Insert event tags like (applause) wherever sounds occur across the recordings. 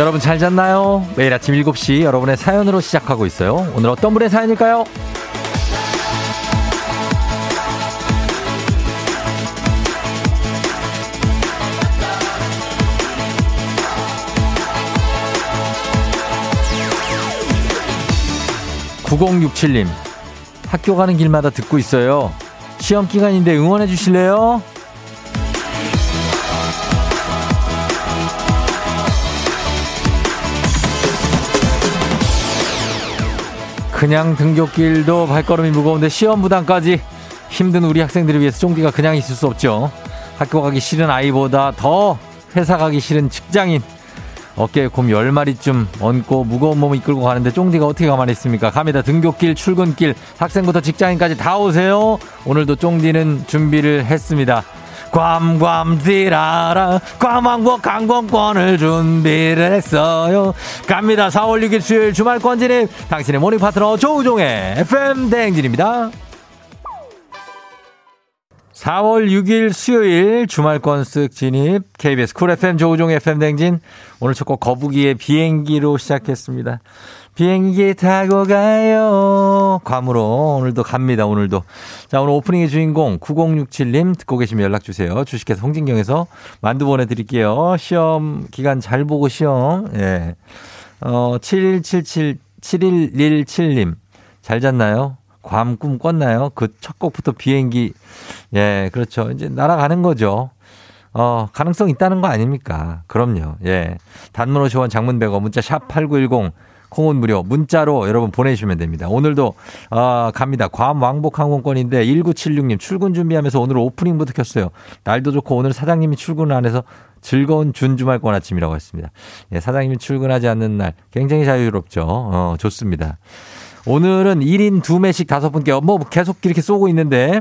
여러분 잘 잤나요? 매일 아침 7시 여러분의 사연으로 시작하고 있어요. 오늘 어떤 분의 사연일까요? 9067님, 학교 가는 길마다 듣고 있어요. 시험 기간인데 응원해 주실래요? 그냥 등굣길도 발걸음이 무거운데 시험 부담까지 힘든 우리 학생들을 위해서 쫑디가 그냥 있을 수 없죠. 학교 가기 싫은 아이보다 더 회사 가기 싫은 직장인. 어깨에 곰 10마리쯤 얹고 무거운 몸을 이끌고 가는데 쫑디가 어떻게 가만히 있습니까? 갑니다. 등교길, 출근길, 학생부터 직장인까지 다 오세요. 오늘도 쫑디는 준비를 했습니다. 괌괌디라라 괌왕복 항공권을 준비를 했어요. 갑니다. 4월 6일 수요일 주말 권 진입. 당신의 모닝 파트너 조우종의 FM 대행진입니다. 4월 6일 수요일 주말권 쓱 진입. KBS 쿨 FM 조우종 FM 댕진. 오늘 첫 곡 거북이의 비행기로 시작했습니다. 비행기 타고 가요. 괌으로 오늘도 갑니다. 오늘도. 자, 오늘 오프닝의 주인공 9067님 듣고 계시면 연락 주세요. 주식회사 홍진경에서 만두 보내 드릴게요. 시험 기간 잘 보고 시험. 예. 어, 7177, 7117님. 잘 잤나요? 괌 꿈 꿨나요? 그 첫 곡부터 비행기. 예, 그렇죠. 이제 날아가는 거죠. 어, 가능성 있다는 거 아닙니까? 그럼요. 예. 단문 50원 장문 100원 문자 샵 8910 콩은 무료 문자로 여러분 보내주시면 됩니다. 오늘도 어, 갑니다. 괌 왕복 항공권인데 1976님 출근 준비하면서 오늘 오프닝부터 켰어요. 날도 좋고 오늘 사장님이 출근을 안 해서 즐거운 준주말권 아침이라고 했습니다. 예, 사장님이 출근하지 않는 날 굉장히 자유롭죠. 어, 좋습니다. 오늘은 1인 2매씩 다섯 분께 뭐 계속 이렇게 쏘고 있는데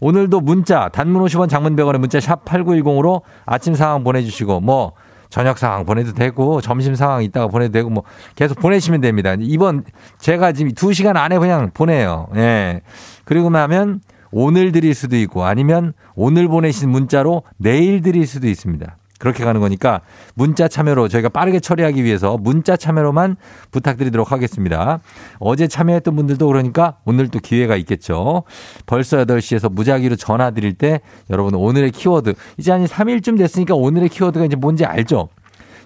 오늘도 문자 단문 50원 장문 100원의 문자 샵 8910으로 아침 상황 보내주시고 뭐 저녁 상황 보내도 되고 점심 상황 있다가 보내도 되고 뭐 계속 보내시면 됩니다. 이번 제가 지금 2시간 안에 그냥 보내요. 예. 그리고 나면 오늘 드릴 수도 있고 아니면 오늘 보내신 문자로 내일 드릴 수도 있습니다. 그렇게 가는 거니까 문자 참여로 저희가 빠르게 처리하기 위해서 문자 참여로만 부탁드리도록 하겠습니다. 어제 참여했던 분들도 그러니까 오늘 또 기회가 있겠죠. 벌써 8시에서 무작위로 전화 드릴 때 여러분 오늘의 키워드 이제 한 3일쯤 됐으니까 오늘의 키워드가 이제 뭔지 알죠?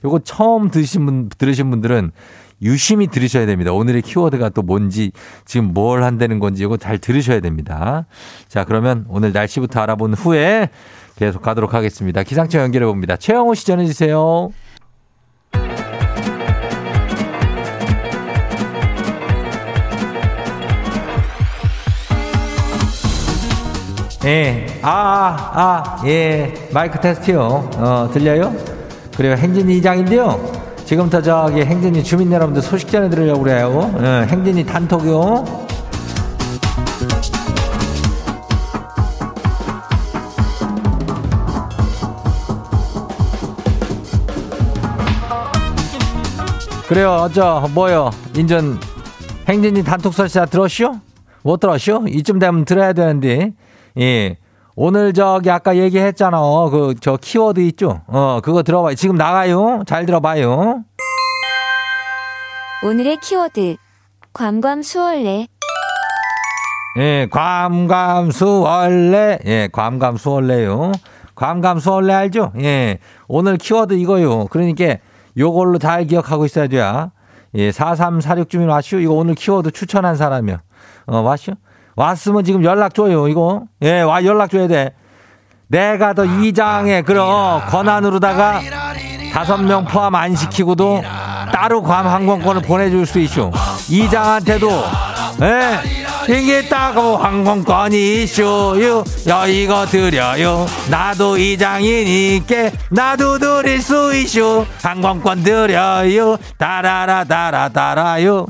요거 처음 들으신 분, 들으신 분들은 유심히 들으셔야 됩니다. 오늘의 키워드가 또 뭔지 지금 뭘 한다는 건지 이거 잘 들으셔야 됩니다. 자, 그러면 오늘 날씨부터 알아본 후에 계속 가도록 하겠습니다. 기상청 연결해 봅니다. 최영호 씨 전해 주세요. 예, 아, 아, 아, 예, 마이크 테스트요. 어, 들려요? 그래요. 행진이 이장인데요. 지금부터 저기 행진이 주민 여러분들 소식 전해드리려고 그래요. 어, 행진이 단톡요. 그래요. 어쩌 뭐요? 인전 행진이 단톡 설사 들었쇼? 못 들었쇼? 이쯤 되면 들어야 되는데. 예. 오늘 저기 아까 얘기했잖아. 그 저 키워드 있죠? 어, 그거 들어봐. 지금 나가요. 잘 들어봐요. 오늘의 키워드 괌괌수월래 예, 괌괌수월래. 예, 괌괌수월래요. 괌괌수월래 알죠? 예. 오늘 키워드 이거요. 그러니까 요걸로 잘 기억하고 있어야 돼요. 예, 4346 주민 왔슈? 이거 오늘 키워드 추천한 사람이요. 어, 왔슈? 왔으면 지금 연락 줘요, 이거. 예, 와, 연락 줘야 돼. 내가 더 이장에, 그럼, 권한으로다가 다섯 명 포함 안 시키고도 따로 괌 항공권을 보내줄 수 있슈. 이장한테도, 예, 따고 항공권이 있슈. 야, 이거 드려요. 나도 이장이니까 나도 드릴 수 있슈. 항공권 드려요. 따라라, 따라, 따라요.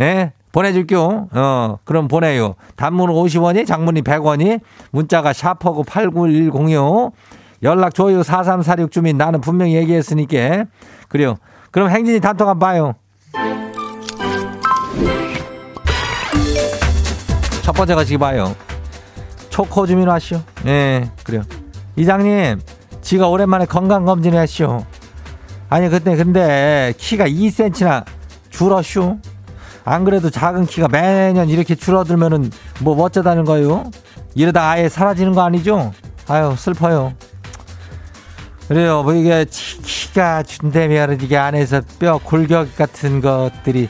예, 보내줄게요. 어, 그럼 보내요. 단문 50원이, 장문이 100원이, 문자가 샤퍼고 89106. 연락 줘요. 4346 주민. 나는 분명히 얘기했으니까. 그래요. 그럼 행진이 단톡 한번 봐요. 첫 번째 가시기 봐요. 초코 주민 왔쇼. 예, 그래요. 이장님, 지가 오랜만에 건강검진 했쇼. 아니, 근데, 근데, 키가 2cm나 줄었슈? 안 그래도 작은 키가 매년 이렇게 줄어들면은 뭐 어쩌다는 거요? 이러다 아예 사라지는 거 아니죠? 아유, 슬퍼요. 그래요. 뭐 이게 키가 준다면 이게 안에서 뼈 골격 같은 것들이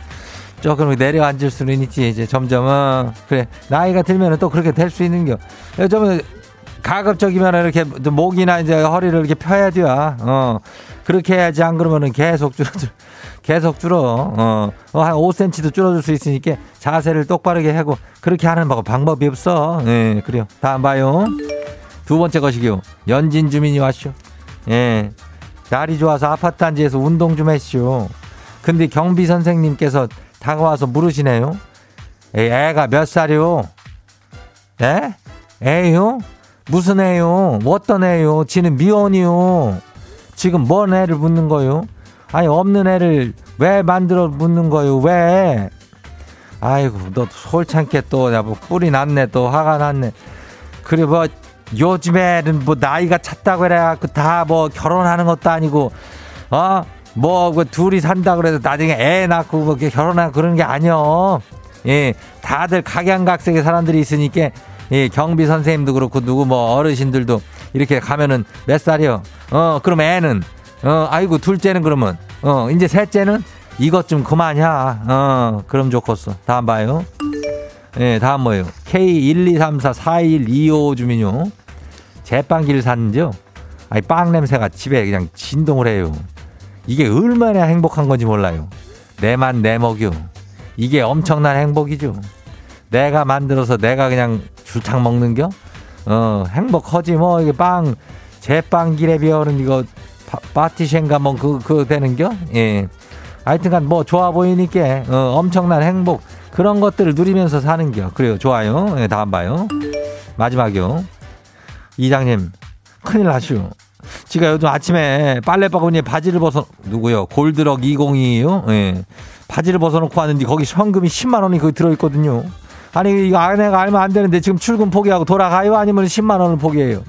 조금 내려앉을 수는 있지. 이제 점점, 은 그래. 나이가 들면 또 그렇게 될 수 있는 겨. 좀 가급적이면 이렇게 목이나 이제 허리를 이렇게 펴야 돼요. 어. 그렇게 해야지 안 그러면은 계속 줄어들, 계속 줄어. 어. 어한 5cm도 줄어들 수 있으니까 자세를 똑바르게 하고 그렇게 하는 방법이 없어. 예, 그래요. 다음 봐요. 두 번째 것이기요. 연진 주민이 왔쇼. 예. 날이 좋아서 아파트 단지에서 운동 좀 했쇼. 근데 경비 선생님께서 다가와서 물으시네요. 애가 몇 살이요? 에? 애요? 무슨 애요? 어떤 애요? 지는 미혼이요. 지금 뭔 애를 묻는 거요? 아니 없는 애를 왜 만들어 묻는 거요? 왜? 아이고 너 솔창게 또 야뭐 뿔이 났네 또 화가 났네. 그래 뭐 요즘에는 뭐 나이가 찼다고 그래갖고 다 뭐 결혼하는 것도 아니고 어? 뭐 그 둘이 산다 그래도 나중에 애 낳고 뭐 결혼하고 그러는 게 아니여. 예, 다들 각양각색의 사람들이 있으니까 예, 경비 선생님도 그렇고 누구 뭐 어르신들도 이렇게 가면은 몇 살이요? 어, 그럼 애는 어, 아이고 둘째는 그러면 어, 이제 셋째는 이것 좀 그만이야. 어, 그럼 좋겠어. 다음 봐요. 예, 다음 뭐예요? K123442125 주민요. 제빵기를 샀는데요. 아니, 빵 냄새가 집에 그냥 진동을 해요. 이게 얼마나 행복한 건지 몰라요. 내만 내 먹여. 이게 엄청난 행복이죠. 내가 만들어서 내가 그냥 줄창 먹는 겨? 어, 행복하지 뭐 이게 빵 제빵 기레 비어는 이거 파, 티셴가 뭐 그 그 되는 겨? 예. 하여튼간 뭐 좋아 보이니까 어, 엄청난 행복 그런 것들을 누리면서 사는 겨. 그래요. 좋아요. 예, 다음 봐요. 마지막이요. 이장님 큰일 나시 오. 지가 요즘 아침에 빨래 바구니에 바지를 벗어 누구요? 골드럭 2022요? 예. 바지를 벗어놓고 왔는데 거기 현금이 10만 원이 거기 들어있거든요. 아니 이거 아내가 알면 안 되는데 지금 출근 포기하고 돌아가요? 아니면 10만 원을 포기해요?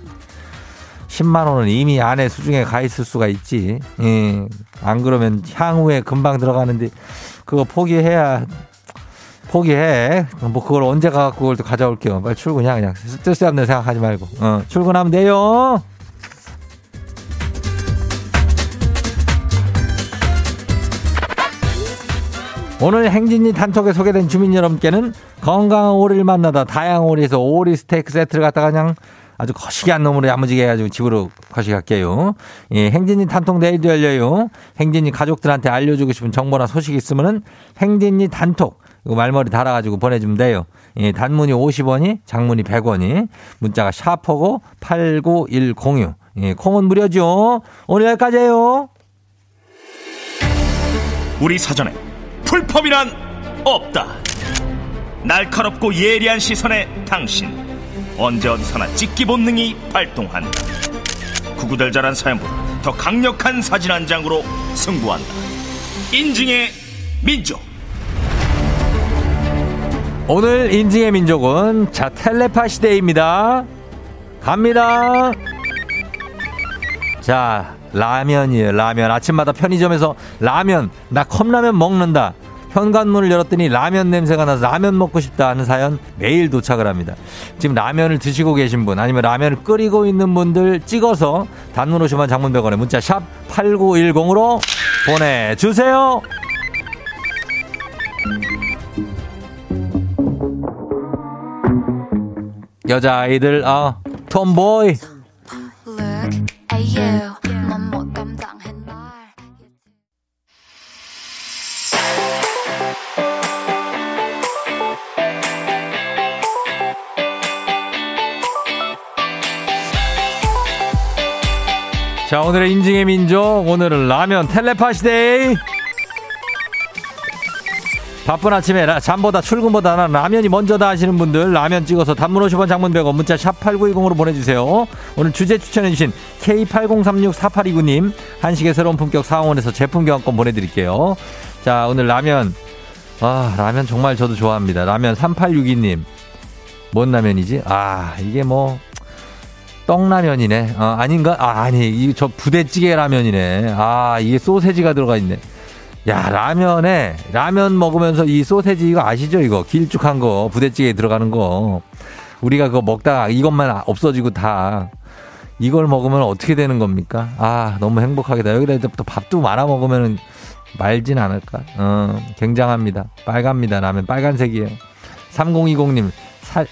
10만 원은 이미 안에 수중에 가 있을 수가 있지. 예. 안 그러면 향후에 금방 들어가는데 그거 포기해야 포기해. 뭐 그걸 언제 가갖고 그걸 또 가져올게요. 빨리 출근이야 그냥 쓸데없는 생각하지 말고. 어, 출근하면 돼요. 오늘 행진이 단톡에 소개된 주민 여러분께는 건강한 오리를 만나다 다양한 오리에서 오리 스테이크 세트를 갖다가 그냥 아주 거시기한 놈으로 야무지게 해가지고 집으로 거시기 할게요. 예, 행진이 단톡 내일도 열려요. 행진이 가족들한테 알려주고 싶은 정보나 소식 있으면은 행진이 단톡 말머리 달아가지고 보내주면 돼요. 예, 단문이 50원이, 장문이 100원이, 문자가 샤퍼고 89106. 예, 콩은 무료죠. 오늘 여기까지예요. 우리 사전에 불펌이란 없다. 날카롭고 예리한 시선에 당신 언제 어디서나 찍기 본능이 발동한다. 구구절절한 사연보다 더 강력한 사진 한 장으로 승부한다. 인증의 민족. 오늘 인증의 민족은 자 텔레파시 데이입니다. 갑니다. 자 라면이에요. 라면 아침마다 편의점에서 라면 나 컵라면 먹는다. 현관문을 열었더니 라면 냄새가 나서 라면 먹고 싶다 하는 사연 매일 도착을 합니다. 지금 라면을 드시고 계신 분 아니면 라면을 끓이고 있는 분들 찍어서 단문 오시면 장문 100원에 문자 샵 8910으로 보내주세요. 여자아이들 아 톰보이 자, 오늘의 인증의 민족. 오늘은 라면 텔레파시 데이. 바쁜 아침에 라, 잠보다 출근보다 는 라면이 먼저다 하시는 분들 라면 찍어서 단문 50원 장문 100원 문자 샵 8910으로 보내주세요. 오늘 주제 추천해주신 K80364829님 한식의 새로운 품격 사원에서 제품 교환권 보내드릴게요. 자 오늘 라면 아 라면 정말 저도 좋아합니다. 라면 3862님 뭔 라면이지? 아 이게 뭐 떡라면이네. 어, 아닌가? 아, 아니, 이 저 부대찌개 라면이네. 아, 이게 소세지가 들어가 있네. 야, 라면에, 라면 먹으면서 이 소세지 이거 아시죠? 이거 길쭉한 거, 부대찌개에 들어가는 거. 우리가 그거 먹다가 이것만 없어지고 다. 이걸 먹으면 어떻게 되는 겁니까? 아, 너무 행복하겠다. 여기다 또 밥도 말아 먹으면 말진 않을까? 어, 굉장합니다. 빨갑니다. 라면 빨간색이에요. 3020님, 살,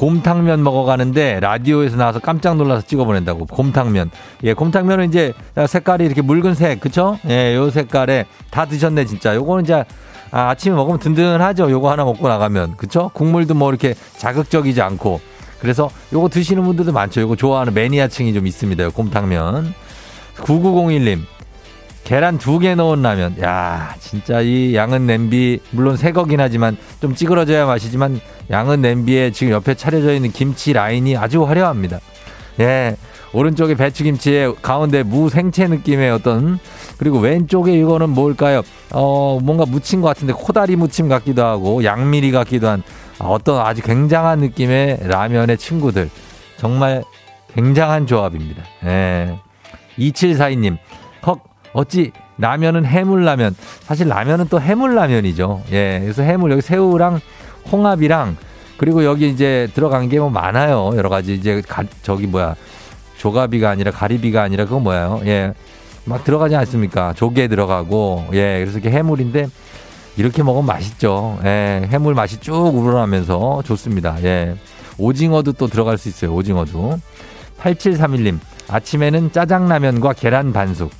곰탕면 먹어가는데 라디오에서 나와서 깜짝 놀라서 찍어보낸다고. 곰탕면. 예, 곰탕면은 이제 색깔이 이렇게 묽은색, 그쵸? 예, 요 색깔에 다 드셨네, 진짜. 요거는 이제 아, 아침에 먹으면 든든하죠. 요거 하나 먹고 나가면. 그쵸? 국물도 뭐 이렇게 자극적이지 않고. 그래서 요거 드시는 분들도 많죠. 요거 좋아하는 매니아층이 좀 있습니다. 요 곰탕면. 9901님. 계란 두 개 넣은 라면. 야, 진짜 이 양은 냄비, 물론 새 거긴 하지만 좀 찌그러져야 맛이지만 양은 냄비에 지금 옆에 차려져 있는 김치 라인이 아주 화려합니다. 예. 오른쪽에 배추김치에 가운데 무 생채 느낌의 어떤 그리고 왼쪽에 이거는 뭘까요? 어 뭔가 무친 것 같은데 코다리 무침 같기도 하고 양미리 같기도 한 어떤 아주 굉장한 느낌의 라면의 친구들 정말 굉장한 조합입니다. 예. 2742님 헉 어찌 라면은 해물라면 사실 라면은 또 해물라면이죠. 예 그래서 해물 여기 새우랑 홍합이랑 그리고 여기 이제 들어간 게 뭐 많아요. 여러 가지 이제 가, 저기 뭐야 조가비가 아니라 가리비가 아니라 그거 뭐예요? 예. 막 들어가지 않습니까? 조개 들어가고 예. 그래서 이게 해물인데 이렇게 먹으면 맛있죠. 예. 해물 맛이 쭉 우러나면서 좋습니다. 예. 오징어도 또 들어갈 수 있어요. 오징어도. 8731님. 아침에는 짜장라면과 계란 반숙.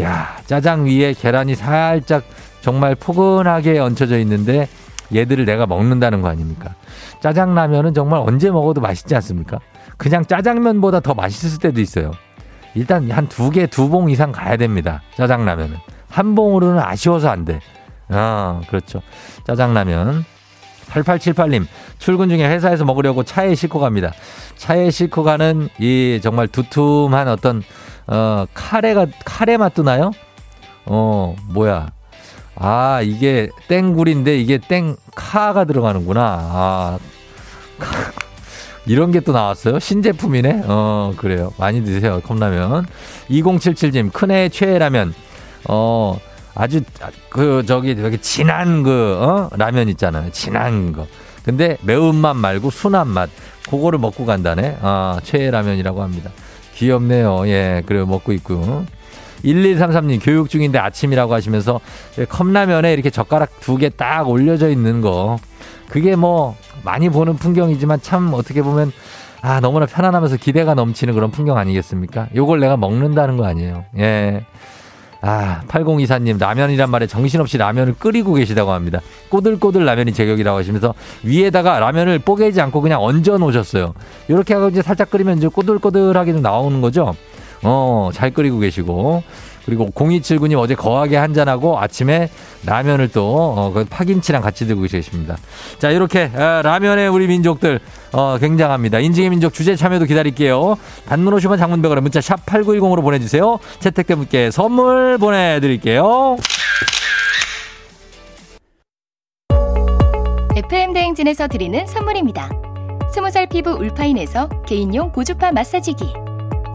야, 짜장 위에 계란이 살짝 정말 포근하게 얹혀져 있는데 얘들을 내가 먹는다는 거 아닙니까? 짜장라면은 정말 언제 먹어도 맛있지 않습니까? 그냥 짜장면보다 더 맛있을 때도 있어요. 일단 한 두 개, 두 봉 이상 가야 됩니다. 짜장라면은. 한 봉으로는 아쉬워서 안 돼. 아, 그렇죠. 짜장라면. 8878님, 출근 중에 회사에서 먹으려고 차에 싣고 갑니다. 차에 싣고 가는 이 정말 두툼한 어떤, 어, 카레가, 카레 맛도 나요? 어, 뭐야. 아, 이게 땡굴인데 이게 땡카가 들어가는구나. 아, 이런 게 또 나왔어요? 신제품이네? 어, 그래요. 많이 드세요. 컵라면. 2077님, 큰애 최애라면, 어, 아주, 그, 저기, 되게 진한 그, 어? 라면 있잖아요. 진한 거. 근데 매운맛 말고 순한 맛. 그거를 먹고 간다네. 아, 최애라면이라고 합니다. 귀엽네요. 예, 그래요. 먹고 있고. 1133님 교육 중인데 아침이라고 하시면서 컵라면에 이렇게 젓가락 두 개 딱 올려져 있는 거. 그게 뭐 많이 보는 풍경이지만 참 어떻게 보면 아, 너무나 편안하면서 기대가 넘치는 그런 풍경 아니겠습니까? 요걸 내가 먹는다는 거 아니에요. 예. 아, 8024님, 라면이란 말에 정신없이 라면을 끓이고 계시다고 합니다. 꼬들꼬들 라면이 제격이라고 하시면서 위에다가 라면을 뽀개지 않고 그냥 얹어 놓으셨어요. 이렇게 하고 이제 살짝 끓이면 이제 꼬들꼬들하게 좀 나오는 거죠. 어, 잘 끓이고 계시고. 그리고 0279님 어제 거하게 한잔하고 아침에 라면을 또, 어, 그 파김치랑 같이 들고 계십니다. 자, 이렇게, 어, 라면의 우리 민족들, 어, 굉장합니다. 인증의 민족 주제 참여도 기다릴게요. 단문 오시면 장문백으로 문자 샵 8910으로 보내주세요. 채택된 분께 선물 보내드릴게요. FM 대행진에서 드리는 선물입니다. 스무 살 피부 울파인에서 개인용 고주파 마사지기.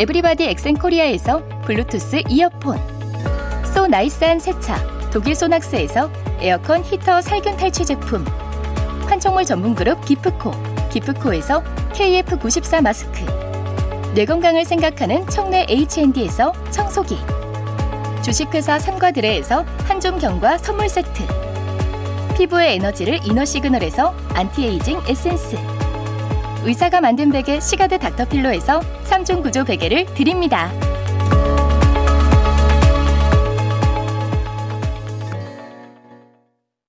everybody 엑센코리아에서 블루투스 이어폰. so nice한 세차 독일 소낙스에서 에어컨 히터 살균 탈취 제품. 판촉물 전문 그룹 기프코 기프코에서 KF94 마스크. 뇌 건강을 생각하는 청내 H&D에서 청소기. 주식회사 삼과드레에서 한정과 선물 세트. 피부의 에너지를 이너 시그널에서 안티에이징 에센스 의사가 만든 베개 시가드 닥터필로에서 3중 구조 베개를 드립니다.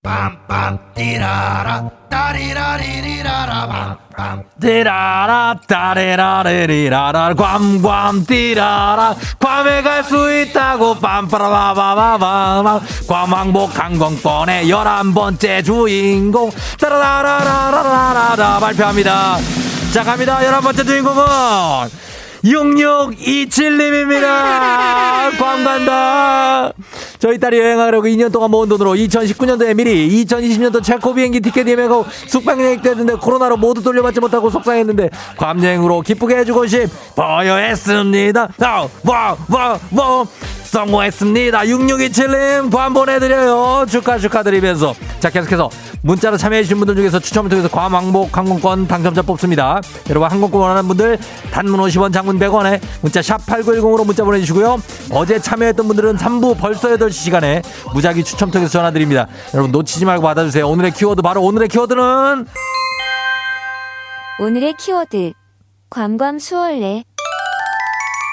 빰빰 띠라라 따리라리리라라 빰빰 띠라라. 따레라레리라라 괌괌 띠라라 괌에 갈 수 있다고 빰빠라바바바바바 괌왕복 항공권의 열한 번째 주인공. 따라라라라라라라. 발표합니다. 자 갑니다. 열한 번째 주인공은 6627님입니다. 괌 간다. 저희 딸이 여행하려고 2년 동안 모은 돈으로 2019년도에 미리 2020년도 체코 비행기 티켓 예매하고 숙박 여행 때는데 코로나로 모두 돌려받지 못하고 속상했는데 괌 여행으로 기쁘게 해주고 싶어요 했습니다. 와, 와, 와, 와. 성공했습니다. 6627님 관 보내드려요. 축하 축하드리면서 자 계속해서 문자로 참여해주신 분들 중에서 추첨을 통해서 괌 왕복 항공권 당첨자 뽑습니다. 여러분 항공권 원하는 분들 단문 50원 장문 100원에 문자 샵 8910으로 문자 보내주시고요. 어제 참여했던 분들은 3부 벌써 8시 시간에 무작위 추첨 통해서 전화드립니다. 여러분 놓치지 말고 받아주세요. 오늘의 키워드 바로 오늘의 키워드는 오늘의 키워드 괌괌 수월래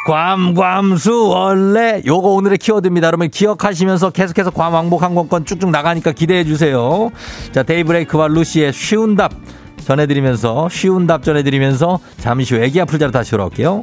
괌괌수 원래 요거 오늘의 키워드입니다. 여러분 기억하시면서 계속해서 괌 왕복 항공권 쭉쭉 나가니까 기대해 주세요. 자 데이브레이크와 루시의 쉬운 답 전해드리면서 쉬운 답 전해드리면서 잠시 후 애기 아플 자로 다시 돌아올게요.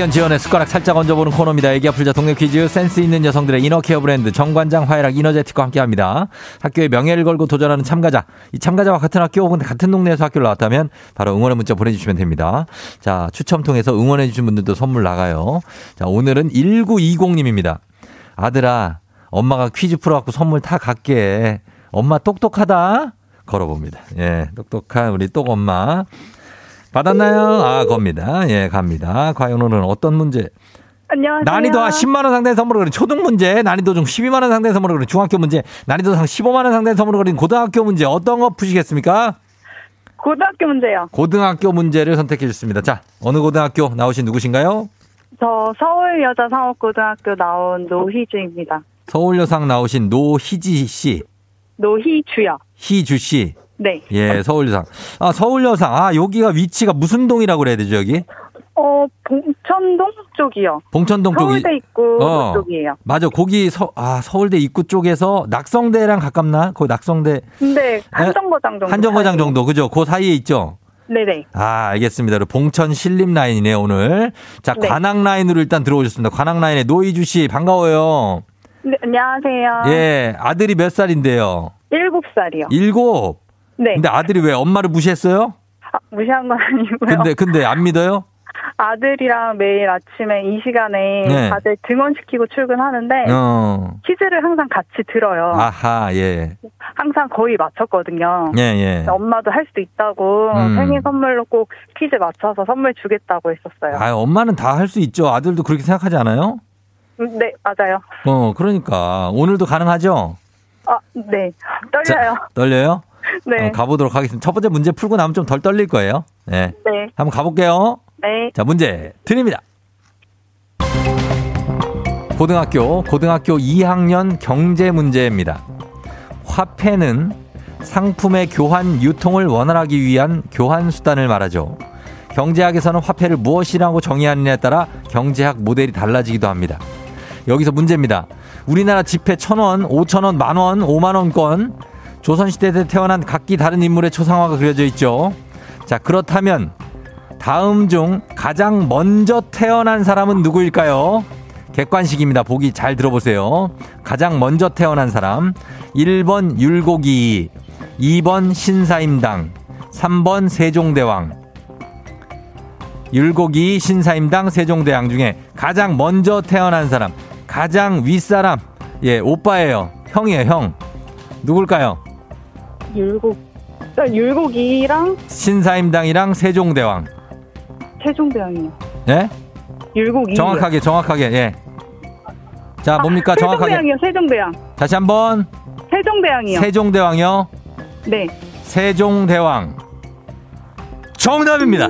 학연 지원의 숟가락 살짝 얹어보는 코너입니다. 애기야 풀자 동네 퀴즈 센스 있는 여성들의 이너케어 브랜드 정관장 화해락 이너제틱과 함께합니다. 학교의 명예를 걸고 도전하는 참가자. 이 참가자와 같은 학교 혹은 같은 동네에서 학교를 나왔다면 바로 응원의 문자 보내주시면 됩니다. 자 추첨 통해서 응원해주신 분들도 선물 나가요. 자 오늘은 1920님입니다. 아들아 엄마가 퀴즈 풀어갖고 선물 다 갖게. 엄마 똑똑하다. 걸어봅니다. 예, 똑똑한 우리 똑 엄마. 받았나요? 아, 겁니다. 예, 갑니다. 과연 오늘은 어떤 문제? 안녕하세요. 난이도 10만 원 상당의 선물을 걸린 초등 문제, 난이도 중 12만 원 상당의 선물을 걸린 중학교 문제, 난이도 상 15만 원 상당의 선물을 걸린 고등학교 문제 어떤 거 푸시겠습니까? 고등학교 문제요. 고등학교 문제를 선택해 주셨습니다. 자, 어느 고등학교 나오신 누구신가요? 저 서울 여자 상업고등학교 나온 노희주입니다. 서울 여상 나오신 노희지 씨, 노희주요. 희주 씨. 네. 예, 서울여상. 아, 서울여상. 아, 여기가 위치가 무슨 동이라고 그래야 되죠, 여기? 어, 봉천동 쪽이요. 봉천동 쪽이. 서울대 입구 어. 쪽이에요. 맞아. 거기 서, 아, 서울대 입구 쪽에서 낙성대랑 가깝나? 거기 낙성대. 근데 한정거장 정도. 한정거장. 정도. 그죠? 그 사이에 있죠? 네네. 아, 알겠습니다. 봉천 신림 라인이네, 오늘. 자, 네. 관악 라인으로 일단 들어오셨습니다. 관악 라인에 노이주 씨, 반가워요. 네, 안녕하세요. 예, 아들이 몇 살인데요? 일곱 살이요. 일곱. 네. 근데 아들이 왜 엄마를 무시했어요? 아, 무시한 건 아니고요. 근데, 근데 안 믿어요? 아들이랑 매일 아침에 이 시간에 네. 다들 등원시키고 출근하는데 어. 퀴즈를 항상 같이 들어요. 아하, 예. 항상 거의 맞췄거든요. 예, 예. 엄마도 할 수도 있다고 음. 생일 선물로 꼭 퀴즈 맞춰서 선물 주겠다고 했었어요. 아, 엄마는 다 할 수 있죠. 아들도 그렇게 생각하지 않아요? 음, 네, 맞아요. 어, 그러니까. 오늘도 가능하죠? 아, 네. 떨려요. 자, 떨려요? (laughs) 네. 어, 가보도록 하겠습니다. 첫 번째 문제 풀고 나면 좀 덜 떨릴 거예요. 네. 네. 한번 가볼게요. 네. 자, 문제 드립니다. 고등학교, 고등학교 2학년 경제 문제입니다. 화폐는 상품의 교환, 유통을 원활하기 위한 교환 수단을 말하죠. 경제학에서는 화폐를 무엇이라고 정의하느냐에 따라 경제학 모델이 달라지기도 합니다. 여기서 문제입니다. 우리나라 지폐 천원, 오천원, 만원, 오만원권, 조선시대 때 태어난 각기 다른 인물의 초상화가 그려져 있죠. 자, 그렇다면 다음 중 가장 먼저 태어난 사람은 누구일까요? 객관식입니다. 보기 잘 들어보세요. 가장 먼저 태어난 사람. 1번 율곡이, 2번 신사임당, 3번 세종대왕. 율곡이, 신사임당, 세종대왕 중에 가장 먼저 태어난 사람, 가장 윗사람. 예, 오빠예요. 형이에요, 형. 누굴까요? 율곡. 아, 율곡이랑 신사임당이랑 세종대왕. 세종대왕이요. 예? 율곡 이. 정확하게, 정확하게, 예. 자, 뭡니까? 정확하게. 세종대왕이요, 세종대왕. 다시 한 번. 세종대왕이요. 세종대왕이요. 네. 세종대왕. 정답입니다.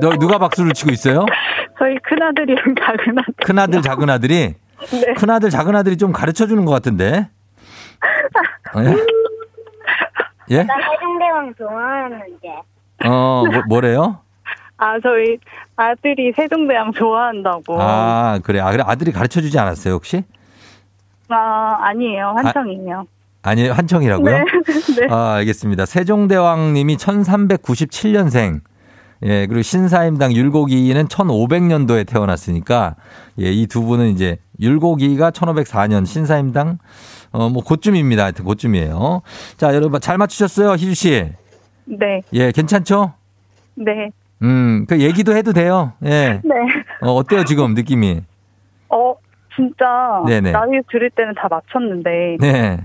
너 누가 박수를 치고 있어요? 저희 큰아들이랑 작은아들. 큰아들, 작은아들이? 네. 큰 아들, 작은 아들이 좀 가르쳐 주는 것 같은데. 예? (laughs) 예? 나 세종대왕 좋아하는데. 어, 뭐, 뭐래요? 아, 저희 아들이 세종대왕 좋아한다고. 아, 그래. 아, 그래. 아들이 가르쳐 주지 않았어요, 혹시? 아, 아니에요. 한청이에요. 아니, 한청이라고요? 네. (laughs) 네. 아, 알겠습니다. 세종대왕님이 1397년생. 예, 그리고 신사임당 율곡이는 1500년도에 태어났으니까, 예, 이 두 분은 이제, 율곡이가 1504년, 신사임당, 어, 뭐, 그쯤입니다. 하여튼, 그쯤이에요. 자, 여러분, 잘 맞추셨어요, 희주 씨? 네. 예, 괜찮죠? 네. 음, 그 얘기도 해도 돼요. 예. 네. 어, 어때요, 지금, 느낌이? 어, 진짜. 네네. 라디오 들을 때는 다 맞췄는데, 네.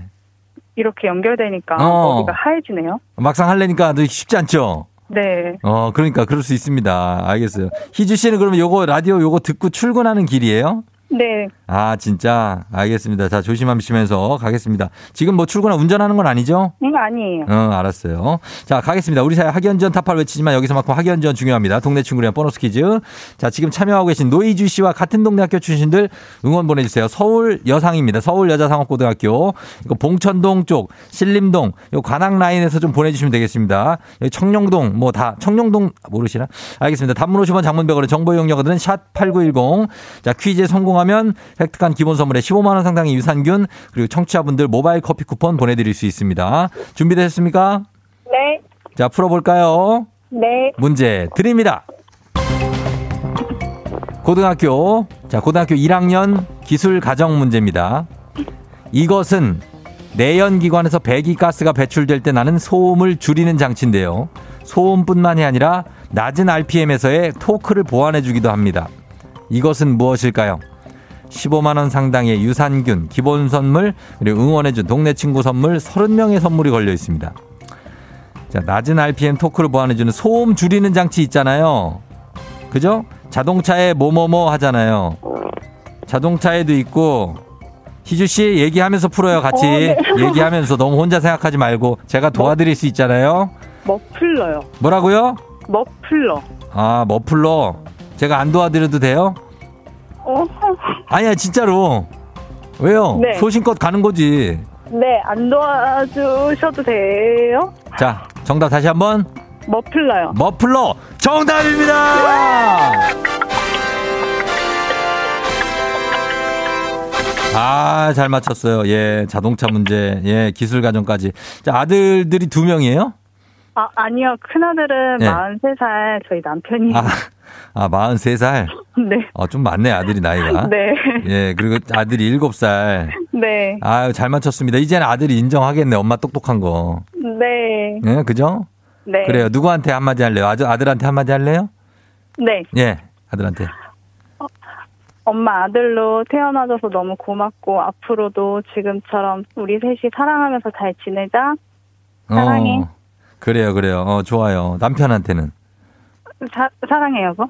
이렇게 연결되니까 어. 머리가 하얘지네요. 막상 너 쉽지 않죠? 네. 어, 그러니까 그럴 수 있습니다. 알겠어요. 희주 씨는 그러면 요거 라디오 요거 듣고 출근하는 길이에요? 네. 아, 진짜? 알겠습니다. 자, 조심하시면서 가겠습니다. 지금 뭐 출근하 운전하는 건 아니죠? 응, 아니에요. 어, 알았어요. 자, 가겠습니다. 우리 사회 학연전 타파를 외치지만 여기서만큼 학연전 중요합니다. 동네 친구랑 보너스 퀴즈. 자, 지금 참여하고 계신 노이주 씨와 같은 동네 학교 출신들 응원 보내주세요. 서울 여상입니다. 서울 여자상업고등학교. 이거 봉천동 쪽, 신림동, 요 관악 라인에서 좀 보내주시면 되겠습니다. 여기 청룡동, 뭐 다, 청룡동 모르시나? 알겠습니다. 단문 50원 장문백원의 정보 이용료들은 샵8910. 자, 퀴즈에 성공 하면 획득한 기본 선물에 15만 원 상당의 유산균, 그리고 청취자분들 모바일 커피 쿠폰 보내드릴 수 있습니다. 준비되셨습니까? 네. 자, 풀어볼까요? 네. 문제 드립니다. 고등학교, 자, 고등학교 1학년 기술 가정 문제입니다. 이것은 내연기관에서 배기가스가 배출될 때 나는 소음을 줄이는 장치인데요. 소음뿐만이 아니라 낮은 RPM에서의 토크를 보완해주기도 합니다. 이것은 무엇일까요? 15만원 상당의 유산균, 기본 선물, 그리고 응원해준 동네 친구 선물 30명의 선물이 걸려 있습니다. 자, 낮은 RPM 토크를 보완해주는 소음 줄이는 장치 있잖아요. 그죠? 자동차에 뭐뭐뭐 하잖아요. 자동차에도 있고, 희주 씨 얘기하면서 풀어요, 같이. 어, 네. (laughs) 얘기하면서 너무 혼자 생각하지 말고, 제가 도와드릴 수 있잖아요. 머플러요. 뭐라고요? 머플러. 아, 머플러. 제가 안 도와드려도 돼요? 어? 아니야, 진짜로. 왜요? 네. 소신껏 가는 거지. 네, 안 도와주셔도 돼요? 자, 정답 다시 한 번. 머플러요. 머플러 정답입니다. 아, 잘 맞췄어요. 예, 자동차 문제, 예, 기술 과정까지. 자, 아들들이 두 명이에요? 아, 아니요. 큰아들은 네. 43살, 저희 남편이. 아, 아, 43살. (laughs) 네. 어, 좀 많네, 아들이 나이가. (laughs) 네. 예, 그리고 아들이 7살. 네. 아유, 잘 맞췄습니다. 이제는 아들이 인정하겠네, 엄마 똑똑한 거. 네. 예, 그죠? 네. 그래요. 누구한테 한마디 할래요? 아들, 아들한테 한마디 할래요? 네. 예, 아들한테. 엄마 아들로 태어나줘서 너무 고맙고 앞으로도 지금처럼 우리 셋이 사랑하면서 잘 지내자. 사랑해. 어, 그래요, 그래요. 어, 좋아요. 남편한테는. 사, 사랑해 여보.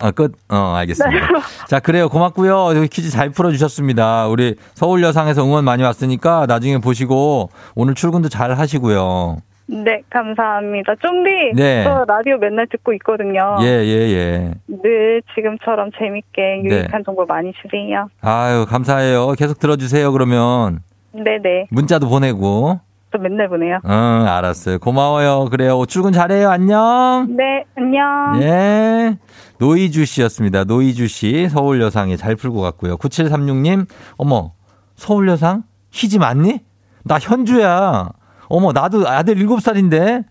아, 끝? 어, 알겠습니다. 자, 그래요. 고맙고요. 여기 퀴즈 잘 풀어주셨습니다. 우리 서울 여상에서 응원 많이 왔으니까 나중에 보시고 오늘 출근도 잘 하시고요. 네, 감사합니다. 쫑디, 네. 저 라디오 맨날 듣고 있거든요. 예, 예, 예. 늘 지금처럼 재밌게 유익한 정보 많이 주세요. 아유, 감사해요. 계속 들어주세요, 그러면. 네네. 문자도 보내고. 저 맨날 보내요. 응, 알았어요. 고마워요. 그래요. 출근 잘해요. 안녕. 네, 안녕. 예. 노이주 씨였습니다. 노이주 씨, 서울 여상에 잘 풀고 갔고요. 9736님, 어머, 서울 여상? 희지 맞니? 나 현주야. 어머, 나도 아들 7살인데.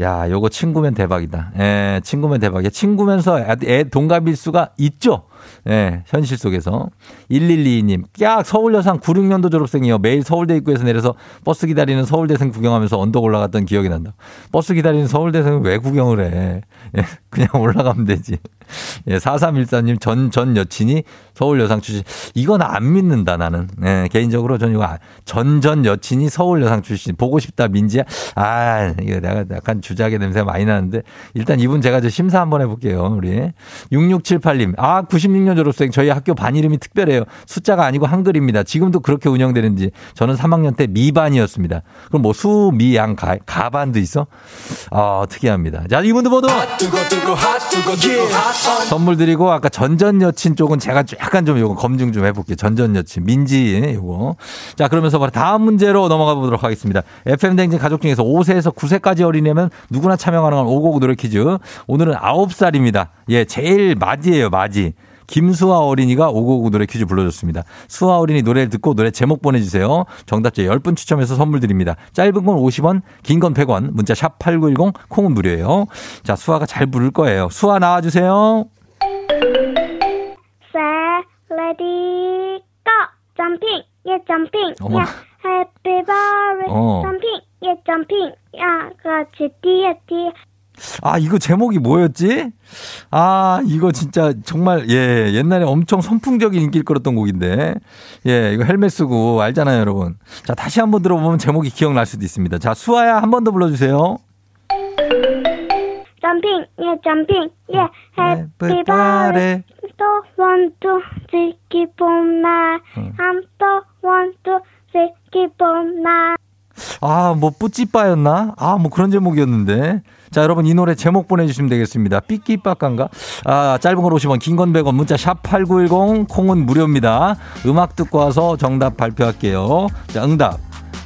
야, 요거 친구면 대박이다. 예, 친구면 대박이야. 친구면서 애, 애 동갑일 수가 있죠? 예, 현실 속에서. 1122님, 깍, 서울여상 96년도 졸업생이요. 매일 서울대 입구에서 내려서 버스 기다리는 서울대생 구경하면서 언덕 올라갔던 기억이 난다. 버스 기다리는 서울대생은 왜 구경을 해? 예, 그냥 올라가면 되지. 예, 4314님, 전, 전 여친이 서울여상 출신. 이건 안 믿는다, 나는. 예, 개인적으로 저는 이거, 아- 전, 전 여친이 서울여상 출신. 보고 싶다, 민지야. 아, 이거 내가 약간 주작의 냄새가 많이 나는데. 일단 이분 제가 저 심사 한번 해볼게요, 우리. 6678님. 아, 96년 졸업생. 저희 학교 반 이름이 특별해요. 숫자가 아니고 한글입니다. 지금도 그렇게 운영되는지. 저는 3학년 때 미반이었습니다. 그럼 뭐 수, 미, 양, 가, 가반도 있어? 아, 특이합니다. 자, 이분들 모두 선물 드리고 아까 전전 여친 쪽은 제가 약간 좀 요거 검증 좀 해볼게요. 전전 여친 민지 요거. 자 그러면서 바로 다음 문제로 넘어가 보도록 하겠습니다. FM 댕진 가족 중에서 5세에서 9세까지 어린이면 누구나 참여 가능한 오곡 노래 퀴즈. 오늘은 9살입니다. 예, 제일 맞이에요, 맞이. 김수아 어린이가 오고오고 노래 퀴즈 불러줬습니다. 수아 어린이 노래를 듣고 노래 제목 보내주세요. 정답자 10분 추첨해서 선물 드립니다. 짧은 건 50원, 긴 건 100원, 문자 샵 8910, 콩은 무료예요. 자, 수아가 잘 부를 거예요. 수아 나와주세요. Set, ready, go. 점핑, 예, 점핑. 어머. 야, happy birthday. 어. 점핑, 예, 점핑. 야, 같이 뛰어, 뛰어. 아, 이거 제목이 뭐였지? 아, 이거 진짜 정말, 예, 옛날에 엄청 선풍적인 인기를 끌었던 곡인데. 예, 이거 헬멧 쓰고 알잖아요, 여러분. 자, 다시 한번 들어보면 제목이 기억날 수도 있습니다. 자, 수아야, 한 번 더 불러주세요. 점핑, 예, 점핑. 예, birthday. birthday. 또 to see 기쁜 날. 응. I'm to see 기쁜 날. 아, 뭐, 뿌찌빠였나? 아, 뭐 그런 제목이었는데. 자, 여러분 이 노래 제목 보내주시면 되겠습니다. 삐끼빠까인가? 아, 짧은 걸 50원, 긴 건 100원, 문자 샵 8910, 콩은 무료입니다. 음악 듣고 와서 정답 발표할게요. 자, 응답.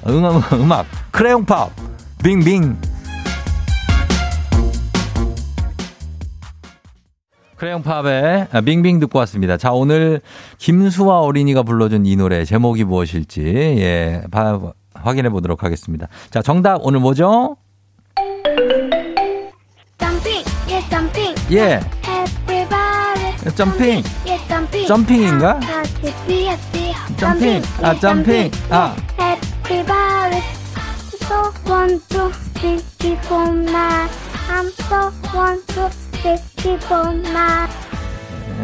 응, 응, 음악. 크레용팝. 빙빙. 크레용팝의 아, 빙빙 듣고 왔습니다. 자, 오늘 김수아 어린이가 불러준 이 노래 제목이 무엇일지, 예, 봐, 확인해 보도록 하겠습니다. 자, 정답 오늘 뭐죠? 예, 점핑. 예. 점핑. 예, 점핑. 점핑인가? 점핑. 아, 예, 점핑. 아. Birthday. 또 want to see 기쁜 날. I'm so want to see 기쁜 날.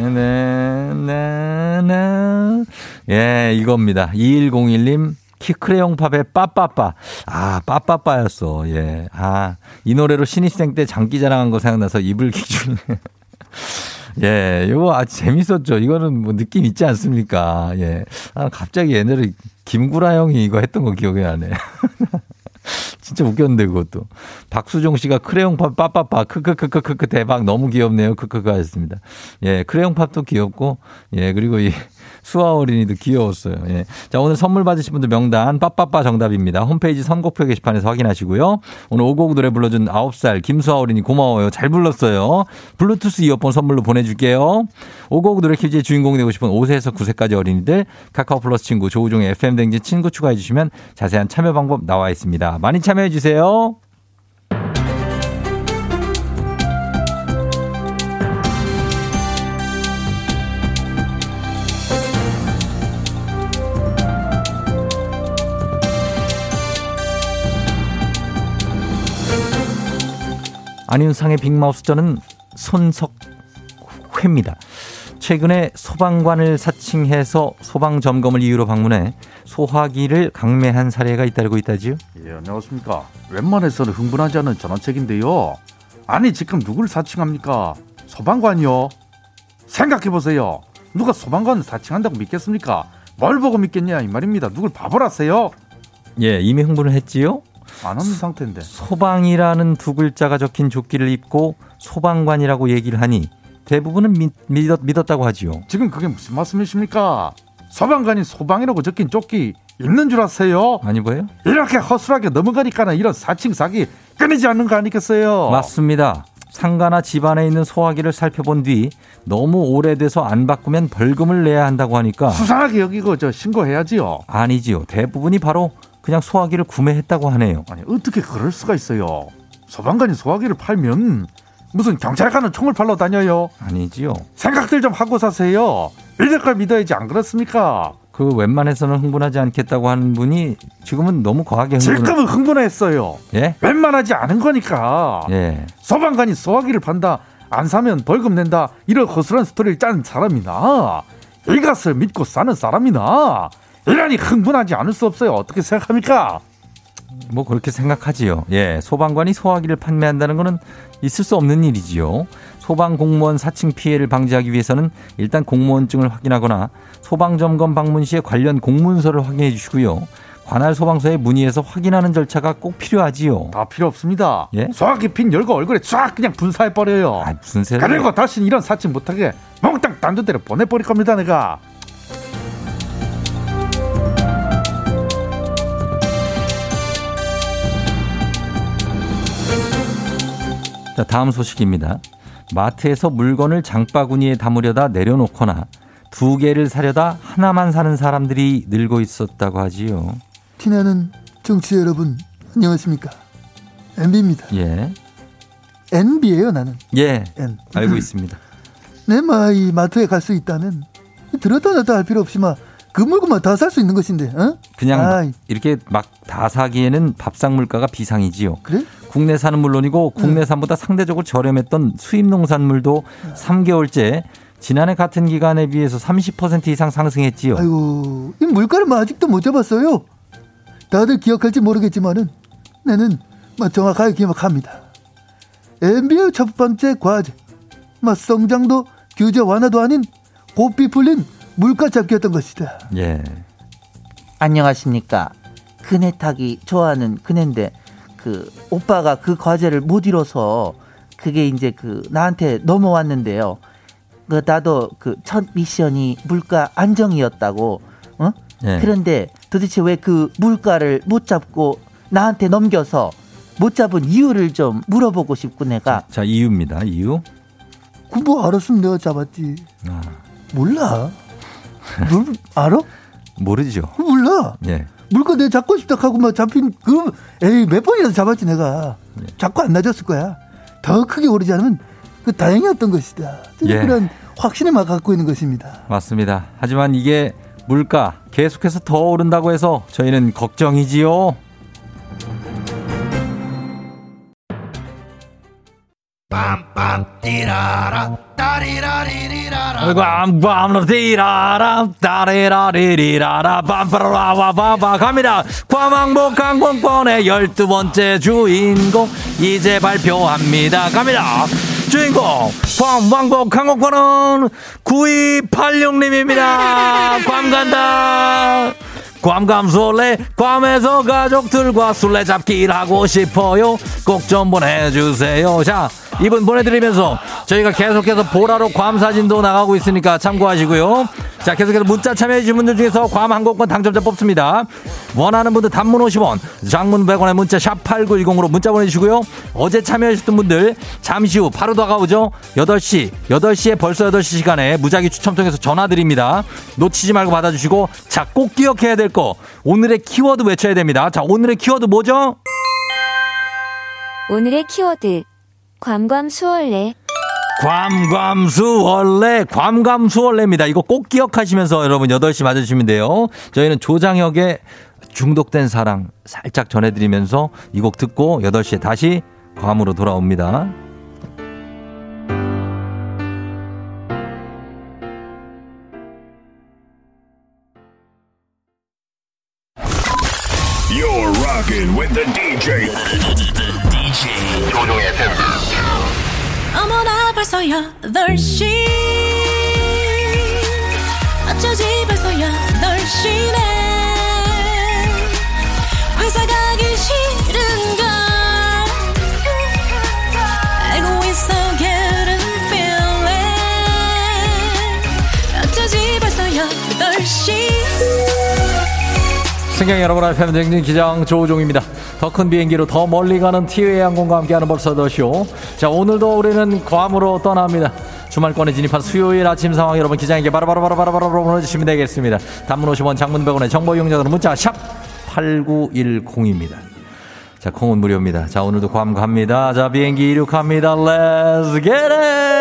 네, 네, 네. 예, 이겁니다. 2101님. 키크레용 팝의 빠빠빠. 아, 빠빠빠였어. 예. 아, 이 노래로 신입생 때 장기 자랑한 거 생각나서 입을 기준. (laughs) 예, 이거 아주 재밌었죠. 이거는 뭐 느낌 있지 않습니까? 예. 아, 갑자기 옛날에 김구라 형이 이거 했던 거 기억이 나네. (laughs) 진짜 웃겼는데 그것도. 박수종 씨가 크레용팝 빠빠빠 크크크크크크 대박 너무 귀엽네요. 크크크 하셨습니다. 예, 크레용팝도 귀엽고 예, 그리고 이 수아 어린이도 귀여웠어요. 예. 자, 오늘 선물 받으신 분들 명단 빠빠빠 정답입니다. 홈페이지 선곡표 게시판에서 확인하시고요. 오늘 오곡 노래 불러준 9살 김수아 어린이 고마워요. 잘 불렀어요. 블루투스 이어폰 선물로 보내줄게요. 오곡 노래 퀴즈의 주인공이 되고 싶은 5세에서 9세까지 어린이들 카카오 플러스 친구 조우종의 FM 댕진 친구 추가해 주시면 자세한 참여 방법 나와 있습니다. 많이 참여해 주세요. 안윤상의 빅마우스 저는 손석회입니다. 최근에 소방관을 사칭해서 소방 점검을 이유로 방문해 소화기를 강매한 사례가 잇따르고 있다지요. 예, 안녕하십니까. 웬만해서는 흥분하지 않은 전화책인데요. 아니, 지금 누굴 사칭합니까? 소방관이요? 생각해 보세요. 누가 소방관을 사칭한다고 믿겠습니까? 뭘 보고 믿겠냐, 이 말입니다. 누굴 바보라세요? 예, 이미 흥분을 했지요. 안 하는 상태인데. 소방이라는 두 글자가 적힌 조끼를 입고 소방관이라고 얘기를 하니 대부분은 믿, 믿었, 믿었다고 하지요. 지금 그게 무슨 말씀이십니까? 소방관이 소방이라고 적힌 조끼 입는 줄 아세요? 아니 뭐예요? 이렇게 허술하게 넘어가니까는 이런 사칭 사기 끊이지 않는 거 아니겠어요? 맞습니다. 상가나 집안에 있는 소화기를 살펴본 뒤 너무 오래돼서 안 바꾸면 벌금을 내야 한다고 하니까 수상하게 여기고 저 신고해야지요. 아니지요. 대부분이 바로 그냥 소화기를 구매했다고 하네요. 아니 어떻게 그럴 수가 있어요? 소방관이 소화기를 팔면 무슨 경찰관은 총을 팔러 다녀요? 아니지요. 생각들 좀 하고 사세요. 믿을 걸 믿어야지 안 그렇습니까? 그 웬만해서는 흥분하지 않겠다고 하는 분이 지금은 너무 과하게 흥분. 지금은 흥분했어요. 예? 웬만하지 않은 거니까. 예. 소방관이 소화기를 판다. 안 사면 벌금 낸다. 이런 허술한 스토리를 짠 사람이나 이것을 믿고 사는 사람이나 이러니 흥분하지 않을 수 없어요. 어떻게 생각합니까? 뭐 그렇게 생각하지요. 예. 소방관이 소화기를 판매한다는 거는 있을 수 없는 일이지요. 소방 공무원 사칭 피해를 방지하기 위해서는 일단 공무원증을 확인하거나 소방 점검 방문 시에 관련 공문서를 확인해 주시고요. 관할 소방서에 문의해서 확인하는 절차가 꼭 필요하지요. 다 필요 없습니다. 예? 소화기 핀 열고 얼굴에 쫙 그냥 분사해 버려요. 아, 무슨 새 그리고 다시는 이런 사칭 못하게 몽땅 딴 데로 보내버릴 겁니다, 내가. 자, 다음 소식입니다. 마트에서 물건을 장바구니에 담으려다 내려놓거나 두 개를 사려다 하나만 사는 사람들이 늘고 있었다고 하지요. 티나는 정치 여러분 안녕하십니까 MB입니다 예. NB예요 나는 예. N 알고 있습니다. (laughs) 내 마이 마트에 갈 수 있다면 들었다 놨다 할 필요 없이 막 그 물건만 다 살 수 있는 것인데 어? 그냥 막 아이, 이렇게 막 다 사기에는 밥상 물가가 비상이지요. 그래? 국내산은 물론이고 국내산보다 상대적으로 저렴했던 수입 농산물도 3개월째 지난해 같은 기간에 비해서 30% 이상 상승했지요. 아이고 이 물가를 뭐 아직도 못 잡았어요 다들 기억할지 모르겠지만은 나는 뭐 정확하게 기억합니다 MB의 첫 번째 과제 뭐 성장도 규제 완화도 아닌 고삐 풀린 물가 잡기였던 것이다 예. 안녕하십니까. 그네 타기 좋아하는 그네인데 그 오빠가 그 과제를 못 이뤄서 그게 이제 그 나한테 넘어왔는데요. 그 나도 그 첫 미션이 물가 안정이었다고. 어? 예. 그런데 도대체 왜 그 물가를 못 잡고 나한테 넘겨서 못 잡은 이유를 좀 물어보고 싶고 내가 자, 이유입니다. 이유. 그뭐 알았으면 내가 잡았지 아, 몰라 뭘 알아? 모르죠. 몰라 예. 물건 내가 잡고 싶다 하고 막 잡힌 그 에이 몇 번이라도 잡았지 내가 잡고 안 놔줬을 거야 더 크게 오르지 않으면 그 다행이었던 것이다 예. 그런 확신을 막 갖고 있는 것입니다 맞습니다. 하지만 이게 물가 계속해서 더 오른다고 해서 저희는 걱정이지요. 빰빰 띠라라 따리라리리라라 꽝꽝 따리라리리라라 빰빠라와와바 갑니다. 과망복 항공권의 열두 번째 주인공 이제 발표합니다. 갑니다. 주인공 광왕복 항공권은 9286님입니다. 괌 간다. 괌감 술래 괌에서 가족들과 술래잡기를 하고 싶어요 꼭 좀 보내주세요 자 이분 보내드리면서 저희가 계속해서 보라로 괌 사진도 나가고 있으니까 참고하시고요. 자 계속해서 문자 참여해주신 분들 중에서 괌 항공권 당첨자 뽑습니다. 원하는 분들 단문 50원 장문 100원의 문자 샵 8910으로 문자 보내주시고요. 어제 참여해주셨던 분들 잠시 후 바로 다가오죠. 8시 8시에 벌써 8시 시간에 무작위 추첨 통해서 전화드립니다. 놓치지 말고 받아주시고 자 꼭 기억해야 될 거 오늘의 키워드 외쳐야 됩니다. 자 오늘의 키워드 뭐죠? 오늘의 키워드 괌괌수월래 괌괌수월래 괌괌수월래입니다. 이거 꼭 기억하시면서 여러분 8시 맞으시면 돼요. 저희는 조장혁의 중독된 사랑 살짝 전해드리면서 이 곡 듣고 8시에 다시 괌으로 돌아옵니다. You're rockin' with the DJ. DJ 조종의 FM. 어머나 벌써 8시 어쩌지 벌써 8시네 회사 가기 싫은 승경 여러분 앞에는 댕진 기장 조우종입니다. 더 큰 비행기로 더 멀리 가는 티웨이 항공과 함께하는 벌써 더쇼. 자 오늘도 우리는 괌으로 떠납니다. 주말권에 진입한 수요일 아침 상황 여러분 기장에게 바로바로바로바로바로 보내주시면 되겠습니다. 단문 50원 장문 100원의 정보 이용자들은 문자 샵 8910입니다. 자 콩은 무료입니다. 자 오늘도 괌 갑니다. 자 비행기 이륙합니다. Let's!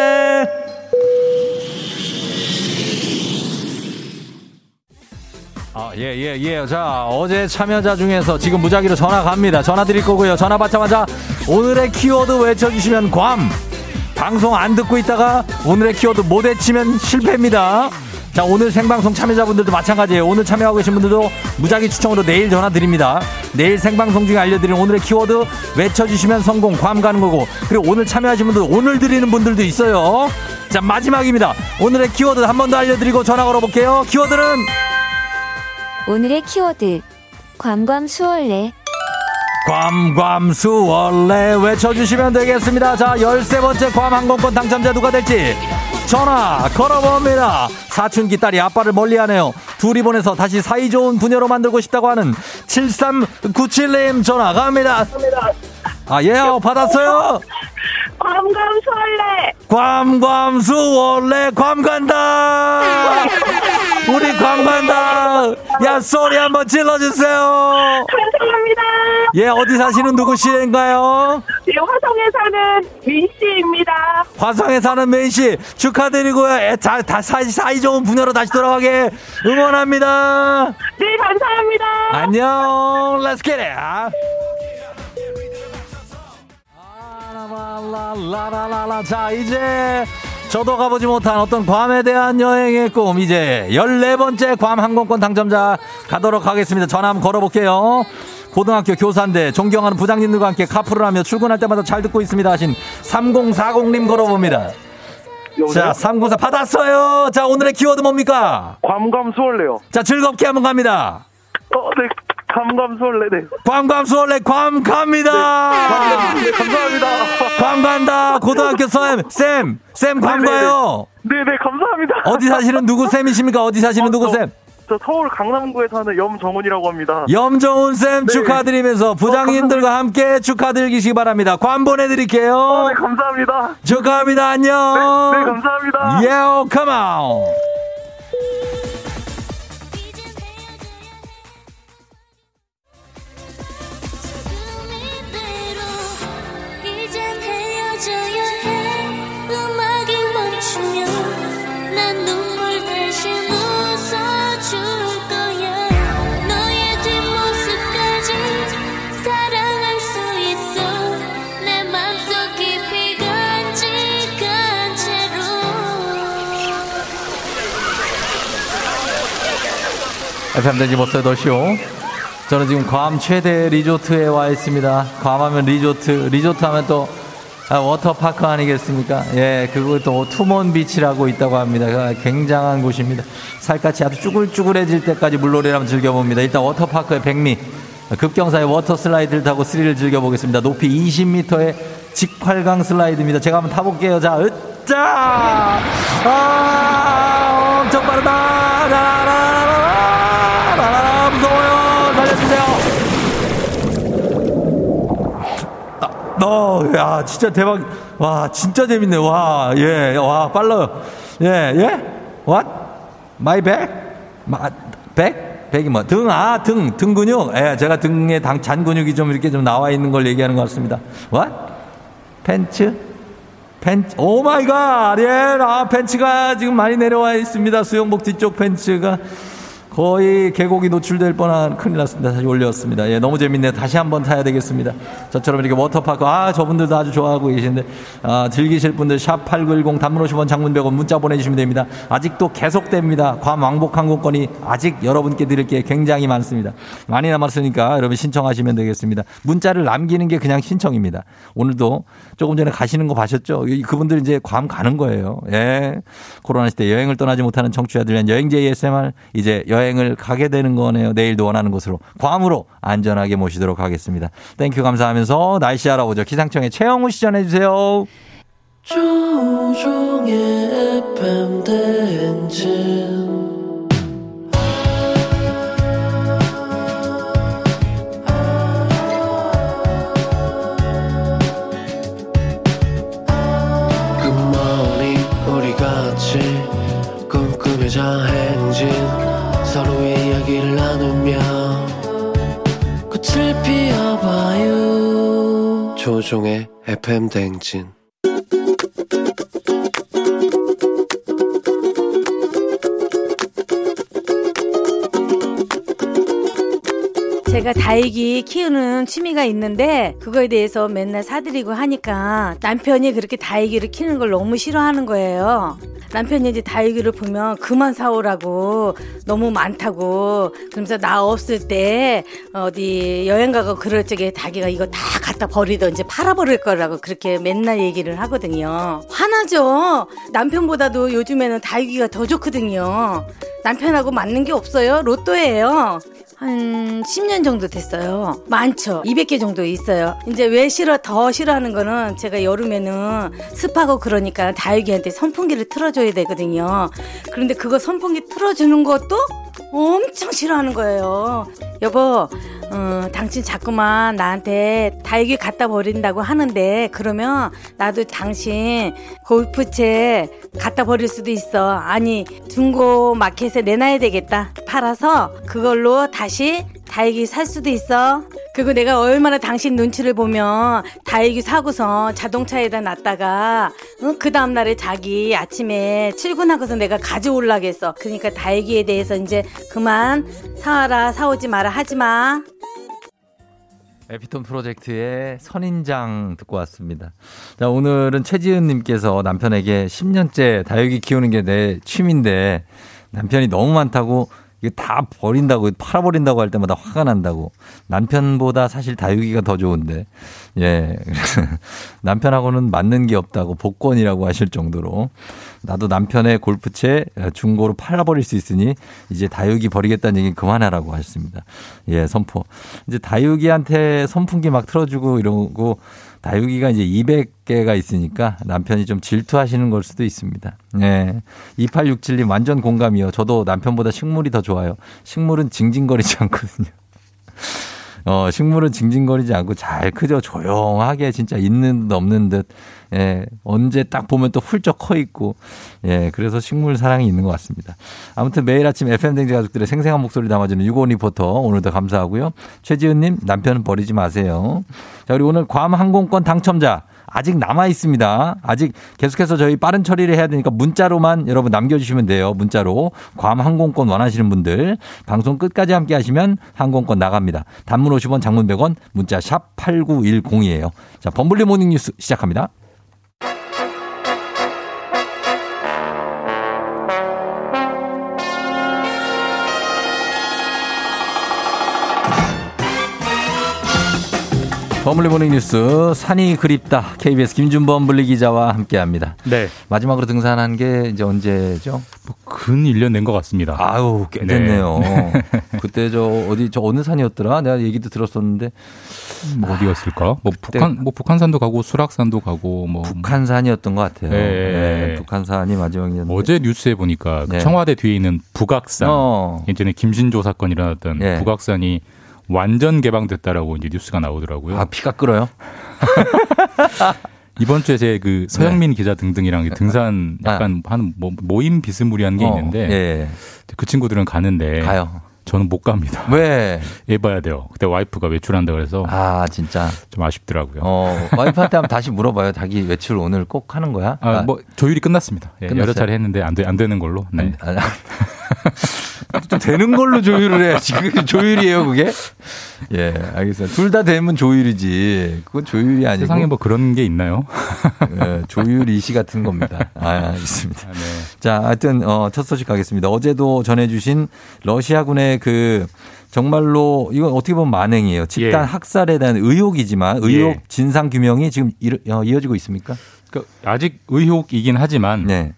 예, 예, 예. 자, 어제 참여자 중에서 지금 무작위로 전화 갑니다. 전화 드릴 거고요. 전화 받자마자 오늘의 키워드 외쳐주시면 괌. 방송 안 듣고 있다가 오늘의 키워드 못 외치면 실패입니다. 자, 오늘 생방송 참여자분들도 마찬가지예요. 오늘 참여하고 계신 분들도 무작위 추첨으로 내일 전화 드립니다. 내일 생방송 중에 알려드리는 오늘의 키워드 외쳐주시면 성공, 괌 가는 거고. 그리고 오늘 참여하신 분들 오늘 드리는 분들도 있어요. 자, 마지막입니다. 오늘의 키워드 한 번 더 알려드리고 전화 걸어볼게요. 키워드는 오늘의 키워드 괌괌 수월래 괌괌수 원래 외쳐주시면 되겠습니다. 자, 열세 번째 괌 항공권 당첨자 누가 될지 전화 걸어봅니다. 사춘기 딸이 아빠를 멀리하네요. 둘이 보내서 다시 사이좋은 부녀로 만들고 싶다고 하는 7397님 전화 갑니다. 아, 예 요. 받았어요. 괌괌 수월래. 괌괌수 원래 괌 간다. 우리 괌 간다. 야, 소리 한번 질러주세요. 감사합니다. 예, 어디 사시는 누구신가요? 예, 화성에 사는 민 씨입니다. 화성에 사는 메인 씨 축하드리고요. 애, 자, 다 사이, 사이 좋은 부녀로 다시 돌아가게 응원합니다. 네, 감사합니다. 안녕. Let's get it. 라라라라라. 자, 이제 저도 가보지 못한 어떤 괌에 대한 여행의 꿈 이제 14번째 괌 항공권 당첨자 가도록 하겠습니다. 전화 한번 걸어볼게요. 고등학교 교사인데 존경하는 부장님들과 함께 카풀을 하며 출근할 때마다 잘 듣고 있습니다 하신 3040님 걸어봅니다. 자, 304 받았어요. 자, 오늘의 키워드 뭡니까? 괌괌 수월래요. 자, 즐겁게 한번 갑니다. 어, 네. 네. 괌괌 수월래 괌 갑니다. 네, 감사합니다. 괌 간다. 고등학교 쌤, 쌤, 쌤괌 가요. 네네, 감사합니다. 어디 사시는 누구 쌤이십니까? 어디 사시는 누구 쌤? 저 서울 강남구에 사는 염정훈이라고 합니다. 염정훈 쌤 네. 축하드리면서 부장님들과 함께 축하드리기 바랍니다. 관 보내드릴게요. 네, 감사합니다. 축하합니다. 안녕. 네, 네, 감사합니다. 예오, 컴온. FM 대행진 모스의 the show. 저는 지금 괌 최대 리조트에 와 있습니다. 괌 하면 리조트, 리조트 하면 또 아, 워터파크 아니겠습니까? 예, 또 투몬 비치라고 있다고 합니다. 아, 굉장한 곳입니다. 살갗이 아주 쭈글쭈글해질 때까지 물놀이를 한번 즐겨봅니다. 일단 워터파크의 백미, 급경사의 워터 슬라이드를 타고 스릴을 즐겨보겠습니다. 높이 20m의 직활강 슬라이드입니다. 제가 한번 타볼게요. 자, 으짜! 아, 엄청 빠르다! 라라라라라라라, 무서워요! 살려주세요! 너, 야, 진짜 대박. 와, 진짜 재밌네. 와, 예, 와, 빨라요. 예, 예? What? My back? 마, 백? 백이 뭐? 등, 아, 등, 등 근육. 예, 제가 등에 당, 잔 근육이 좀 이렇게 좀 나와 있는 걸 얘기하는 것 같습니다. What? 팬츠? 팬츠, oh my God! 예, 아, 팬츠가 지금 많이 내려와 있습니다. 수영복 뒤쪽 팬츠가. 거의 계곡이 노출될 뻔한 큰일 났습니다. 다시 올렸습니다. 예, 너무 재밌네요. 다시 한번 타야 되겠습니다. 저처럼 이렇게 워터파크, 아, 저분들도 아주 좋아하고 계신데, 아, 즐기실 분들 샵8910 단문 50원 장문 100원 문자 보내주시면 됩니다. 아직도 계속됩니다. 괌 왕복 항공권이 아직 여러분께 드릴 게 굉장히 많습니다. 많이 남았으니까 여러분 신청하시면 되겠습니다. 문자를 남기는 게 그냥 신청입니다. 오늘도 조금 전에 가시는 거? 이- 그분들 이제 괌 가는 거예요. 예. 코로나 시대 여행을 떠나지 못하는 청취자들 위한 여행제 ASMR 이제 여행 을 가게 되는 거네요. 내일도 원하는 곳으로 괌으로 안전하게 모시도록 하겠습니다. Thank you 감사하면서 날씨 알아보죠. 기상청의 최영우 씨 전해주세요. 같이 꿈꾸며자 행 조종의 FM 대행진 제가 다육이 키우는 취미가 있는데 그거에 대해서 맨날 사드리고 하니까 남편이 그렇게 다육이를 키우는 걸 너무 싫어하는 거예요. 남편이 이제 다육이를 보면 그만 사오라고 너무 많다고 그러면서 나 없을 때 어디 여행 가고 그럴 적에 자기가 이거 다 갖다 버리던지 팔아버릴 거라고 그렇게 맨날 얘기를 하거든요. 화나죠. 남편보다도 요즘에는 다육이가 더 좋거든요. 남편하고 맞는 게 없어요. 로또예요. 한 10년 정도 됐어요. 많죠. 200개 정도 있어요. 이제 왜 싫어, 더 싫어하는 거는 제가 여름에는 습하고 그러니까 다육이한테 선풍기를 틀어줘야 되거든요. 그런데 그거 선풍기 틀어주는 것도 엄청 싫어하는 거예요. 여보, 어, 당신 자꾸만 나한테 다육이 갖다 버린다고 하는데 그러면 나도 당신 골프채 갖다 버릴 수도 있어. 아니 중고 마켓에 내놔야 되겠다. 팔아서 그걸로 다시 다육이 살 수도 있어. 그리고 내가 얼마나 당신 눈치를 보면 다육이 사고서 자동차에다 놨다가 어? 그 다음 날에 자기 아침에 출근하고서 내가 가져올라겠어. 그러니까 다육이에 대해서 이제 그만 사와라 사오지 마라 하지 마. 에피톤 프로젝트의 선인장 듣고 왔습니다. 자, 오늘은 최지은님께서 남편에게 10년째 다육이 키우는 게 내 취미인데 남편이 너무 많다고 이게 다 버린다고 팔아버린다고 할 때마다 화가 난다고. 남편보다 사실 다육이가 더 좋은데. 예 (laughs) 남편하고는 맞는 게 없다고 복권이라고 하실 정도로. 나도 남편의 골프채 중고로 팔아버릴 수 있으니 이제 다육이 버리겠다는 얘기 그만하라고 하셨습니다. 예 선포. 이제 다육이한테 선풍기 막 틀어주고 이러고 다육이가 이제 200개가 있으니까 남편이 좀 질투하시는 걸 수도 있습니다. 예. 2867님 완전 공감이요. 저도 남편보다 식물이 더 좋아요. 식물은 징징거리지 않거든요. 어, 식물은 징징거리지 않고 잘 크죠. 조용하게 진짜 있는 듯 없는 듯. 예, 언제 딱 보면 또 훌쩍 커 있고. 예, 그래서 식물 사랑이 있는 것 같습니다. 아무튼 매일 아침 FM댕지 가족들의 생생한 목소리 담아주는 유고 리포터 오늘도 감사하고요. 최지은님 남편은 버리지 마세요. 자, 우리 오늘 괌 항공권 당첨자. 아직 남아 있습니다. 아직 계속해서 저희 빠른 처리를 해야 되니까 문자로만 여러분 남겨주시면 돼요. 문자로 괌 항공권 원하시는 분들 방송 끝까지 함께 하시면 항공권 나갑니다. 단문 50원, 장문 100원, 문자 샵 #8910이에요. 자, 범블리 모닝 뉴스 시작합니다. 범블리 모닝 뉴스 산이 그립다 KBS 김준범 블리 기자와 함께합니다. 네. 마지막으로 등산한 게 이제 언제죠? 근 1년 된 것 같습니다. 아유 꽤 네. 됐네요. (laughs) 그때 저 어디 저 어느 산이었더라? 내가 얘기도 들었었는데 뭐 어디였을까? 뭐 북한 뭐 북한산도 가고 수락산도 가고 뭐 북한산이었던 것 같아요. 네. 네, 북한산이 마지막이었는데 어제 뉴스에 보니까 그 네. 청와대 뒤에 있는 북악산 어. 예전에 김신조 사건 일어났던 예. 북악산이 완전 개방됐다라고 이제 뉴스가 나오더라고요. 아 피가 끓어요? (laughs) 이번 주에 제 그 서영민 기자 등등이랑 등산 아. 약간 한뭐 모임 비스무리한 게 어, 있는데 예. 그 친구들은 가는데 가요. 저는 못 갑니다. 왜? 애 (laughs) 봐야 돼요. 그때 와이프가 외출한다 그래서 아 진짜 좀 아쉽더라고요. 어 와이프한테 한번 다시 물어봐요. 자기 외출 오늘 꼭 하는 거야? 아, 뭐 조율이 끝났습니다. 예? 여러 차례 했는데 안, 돼, 안 되는 걸로. 네. 아, 좀 (laughs) 되는 걸로 조율을 해야지. 그게 조율이에요, 그게? 예, 알겠습니다. 둘 다 되면 조율이지. 그건 조율이 아니고. 세상에 뭐 그런 게 있나요? 예, 조율 이시 같은 겁니다. 아, 있습니다. 자, 하여튼, 어, 첫 소식 가겠습니다. 어제도 전해주신 러시아군의 그, 정말로, 이건 어떻게 보면 만행이에요. 집단 예. 학살에 대한 의혹이지만, 의혹 예. 진상 규명이 지금 이, 어, 이어지고 있습니까? 그러니까 아직 의혹이긴 하지만 네.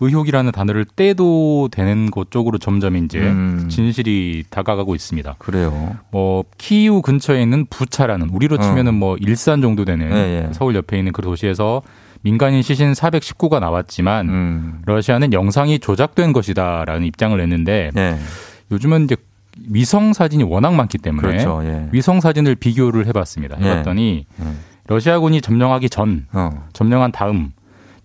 의혹이라는 단어를 떼도 되는 것 쪽으로 점점 이제 음. 진실이 다가가고 있습니다. 그래요. 뭐 키이우 근처에 있는 부차라는 우리로 어. 치면은 뭐 일산 정도 되는 예, 예. 서울 옆에 있는 그 도시에서 민간인 시신 419가 나왔지만 음. 러시아는 영상이 조작된 것이다라는 입장을 냈는데 네. 요즘은 이제 위성 사진이 워낙 많기 때문에 그렇죠. 예. 위성 사진을 비교를 해봤습니다. 예. 해봤더니 음. 러시아군이 점령하기 전, 어. 점령한 다음,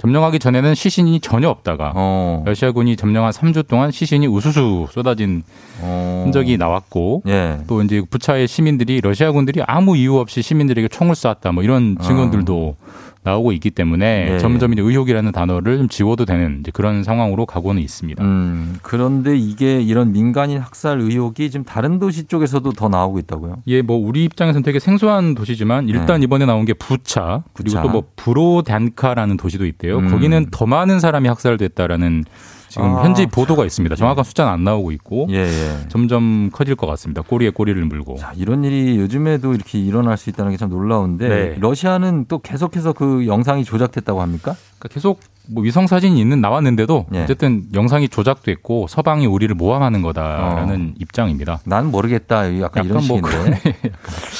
점령하기 전에는 시신이 전혀 없다가 어. 러시아군이 점령한 3주 동안 시신이 우수수 쏟아진 어. 흔적이 나왔고 예. 또 이제 부차의 시민들이 러시아군들이 아무 이유 없이 시민들에게 총을 쐈다 뭐 이런 증언들도 나오고 있기 때문에 어. 예. 점점 이제 의혹이라는 단어를 좀 지워도 되는 그런 상황으로 가고는 있습니다. 음, 그런데 이게 이런 민간인 학살 의혹이 지금 다른 도시 쪽에서도 더 나오고 있다고요? 예, 뭐 우리 입장에서는 되게 생소한 도시지만 일단 이번에 나온 게 부차 그리고 네. 부차. 또뭐 브로단카라는 도시도 있대요. 음. 거기는 더 많은 사람이 학살됐다라는 지금 아, 현지 보도가 있습니다. 정확한 숫자는 안 나오고 있고 예, 예. 점점 커질 것 같습니다. 꼬리에 꼬리를 물고. 자, 이런 일이 요즘에도 이렇게 일어날 수 있다는 게 참 놀라운데 네. 러시아는 또 계속해서 그 영상이 조작됐다고 합니까? 그러니까 계속 뭐 위성 사진이 있는 나왔는데도 예. 어쨌든 영상이 조작됐고 서방이 우리를 모함하는 거다라는 어. 입장입니다. 난 모르겠다. 약간, 이런 약간 뭐 식인데.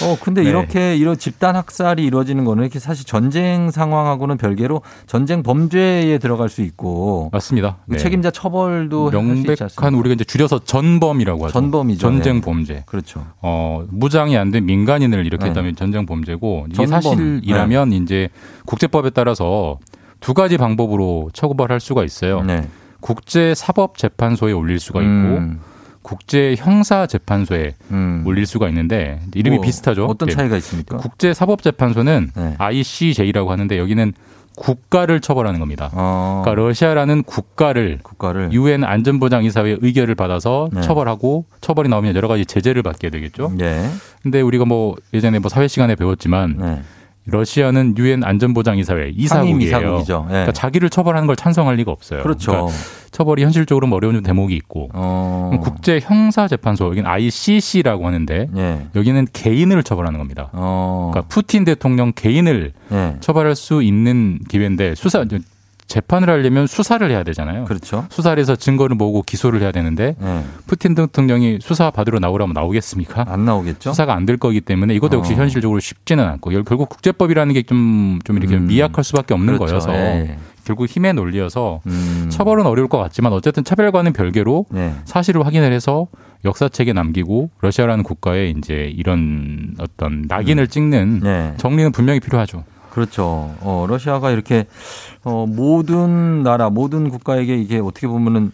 어, 근데 네. 이렇게 이런 집단 학살이 이루어지는 거는 이렇게 사실 전쟁 상황하고는 별개로 전쟁 범죄에 들어갈 수 있고 맞습니다. 그 네. 책임자 처벌도 명백한? 우리가 이제 줄여서 전범이라고 하죠. 전범이죠. 전쟁 네. 범죄. 그렇죠. 어, 무장이 안 된 민간인을 이렇게 네. 했다면 전쟁 범죄고 이게 전범. 사실이라면 이제 국제법에 따라서 두 가지 방법으로 처벌할 수가 있어요. 네. 국제 사법 재판소에 올릴 수가 있고 음. 국제 형사 재판소에 음. 올릴 수가 있는데 이름이 뭐, 비슷하죠. 어떤 예. 차이가 있습니까? 국제 사법 재판소는 네. ICJ라고 하는데 여기는 국가를 처벌하는 겁니다. 어, 그러니까 러시아라는 국가를 국가를 유엔 안전보장 이사회 의결을 받아서 네. 처벌하고 처벌이 나오면 여러 가지 제재를 받게 되겠죠. 예. 근데 우리가 뭐 예전에 뭐 사회 시간에 배웠지만 네. 러시아는 유엔 안전보장이사회 이사국이에요. 이사국이죠. 예. 그러니까 자기를 처벌하는 걸 찬성할 리가 없어요. 그렇죠. 그러니까 처벌이 현실적으로 뭐 어려운 대목이 있고 어. 국제 형사 재판소 여기는 ICC라고 하는데 예. 여기는 개인을 처벌하는 겁니다. 어. 그러니까 푸틴 대통령 개인을 예. 처벌할 수 있는 기회인데 수사 재판을 하려면 수사를 해야 되잖아요. 그렇죠. 수사를 해서 증거를 모으고 기소를 해야 되는데 예. 푸틴 대통령이 수사 받으러 나오라면 나오겠습니까? 안 나오겠죠? 수사가 안 될 거기 때문에 이것도 역시 어. 현실적으로 쉽지는 않고 열- 결국 국제법이라는 게좀좀 이렇게 음. 미약할 수밖에 없는 그렇죠. 거여서 예. 결국 힘의 논리여서 음. 처벌은 어려울 것 같지만 어쨌든 차별과는 별개로 네. 사실을 확인을 해서 역사책에 남기고 러시아라는 국가에 이제 이런 어떤 낙인을 찍는 네. 정리는 분명히 필요하죠. 그렇죠. 어, 러시아가 이렇게 어, 모든 나라, 모든 국가에게 이게 어떻게 보면은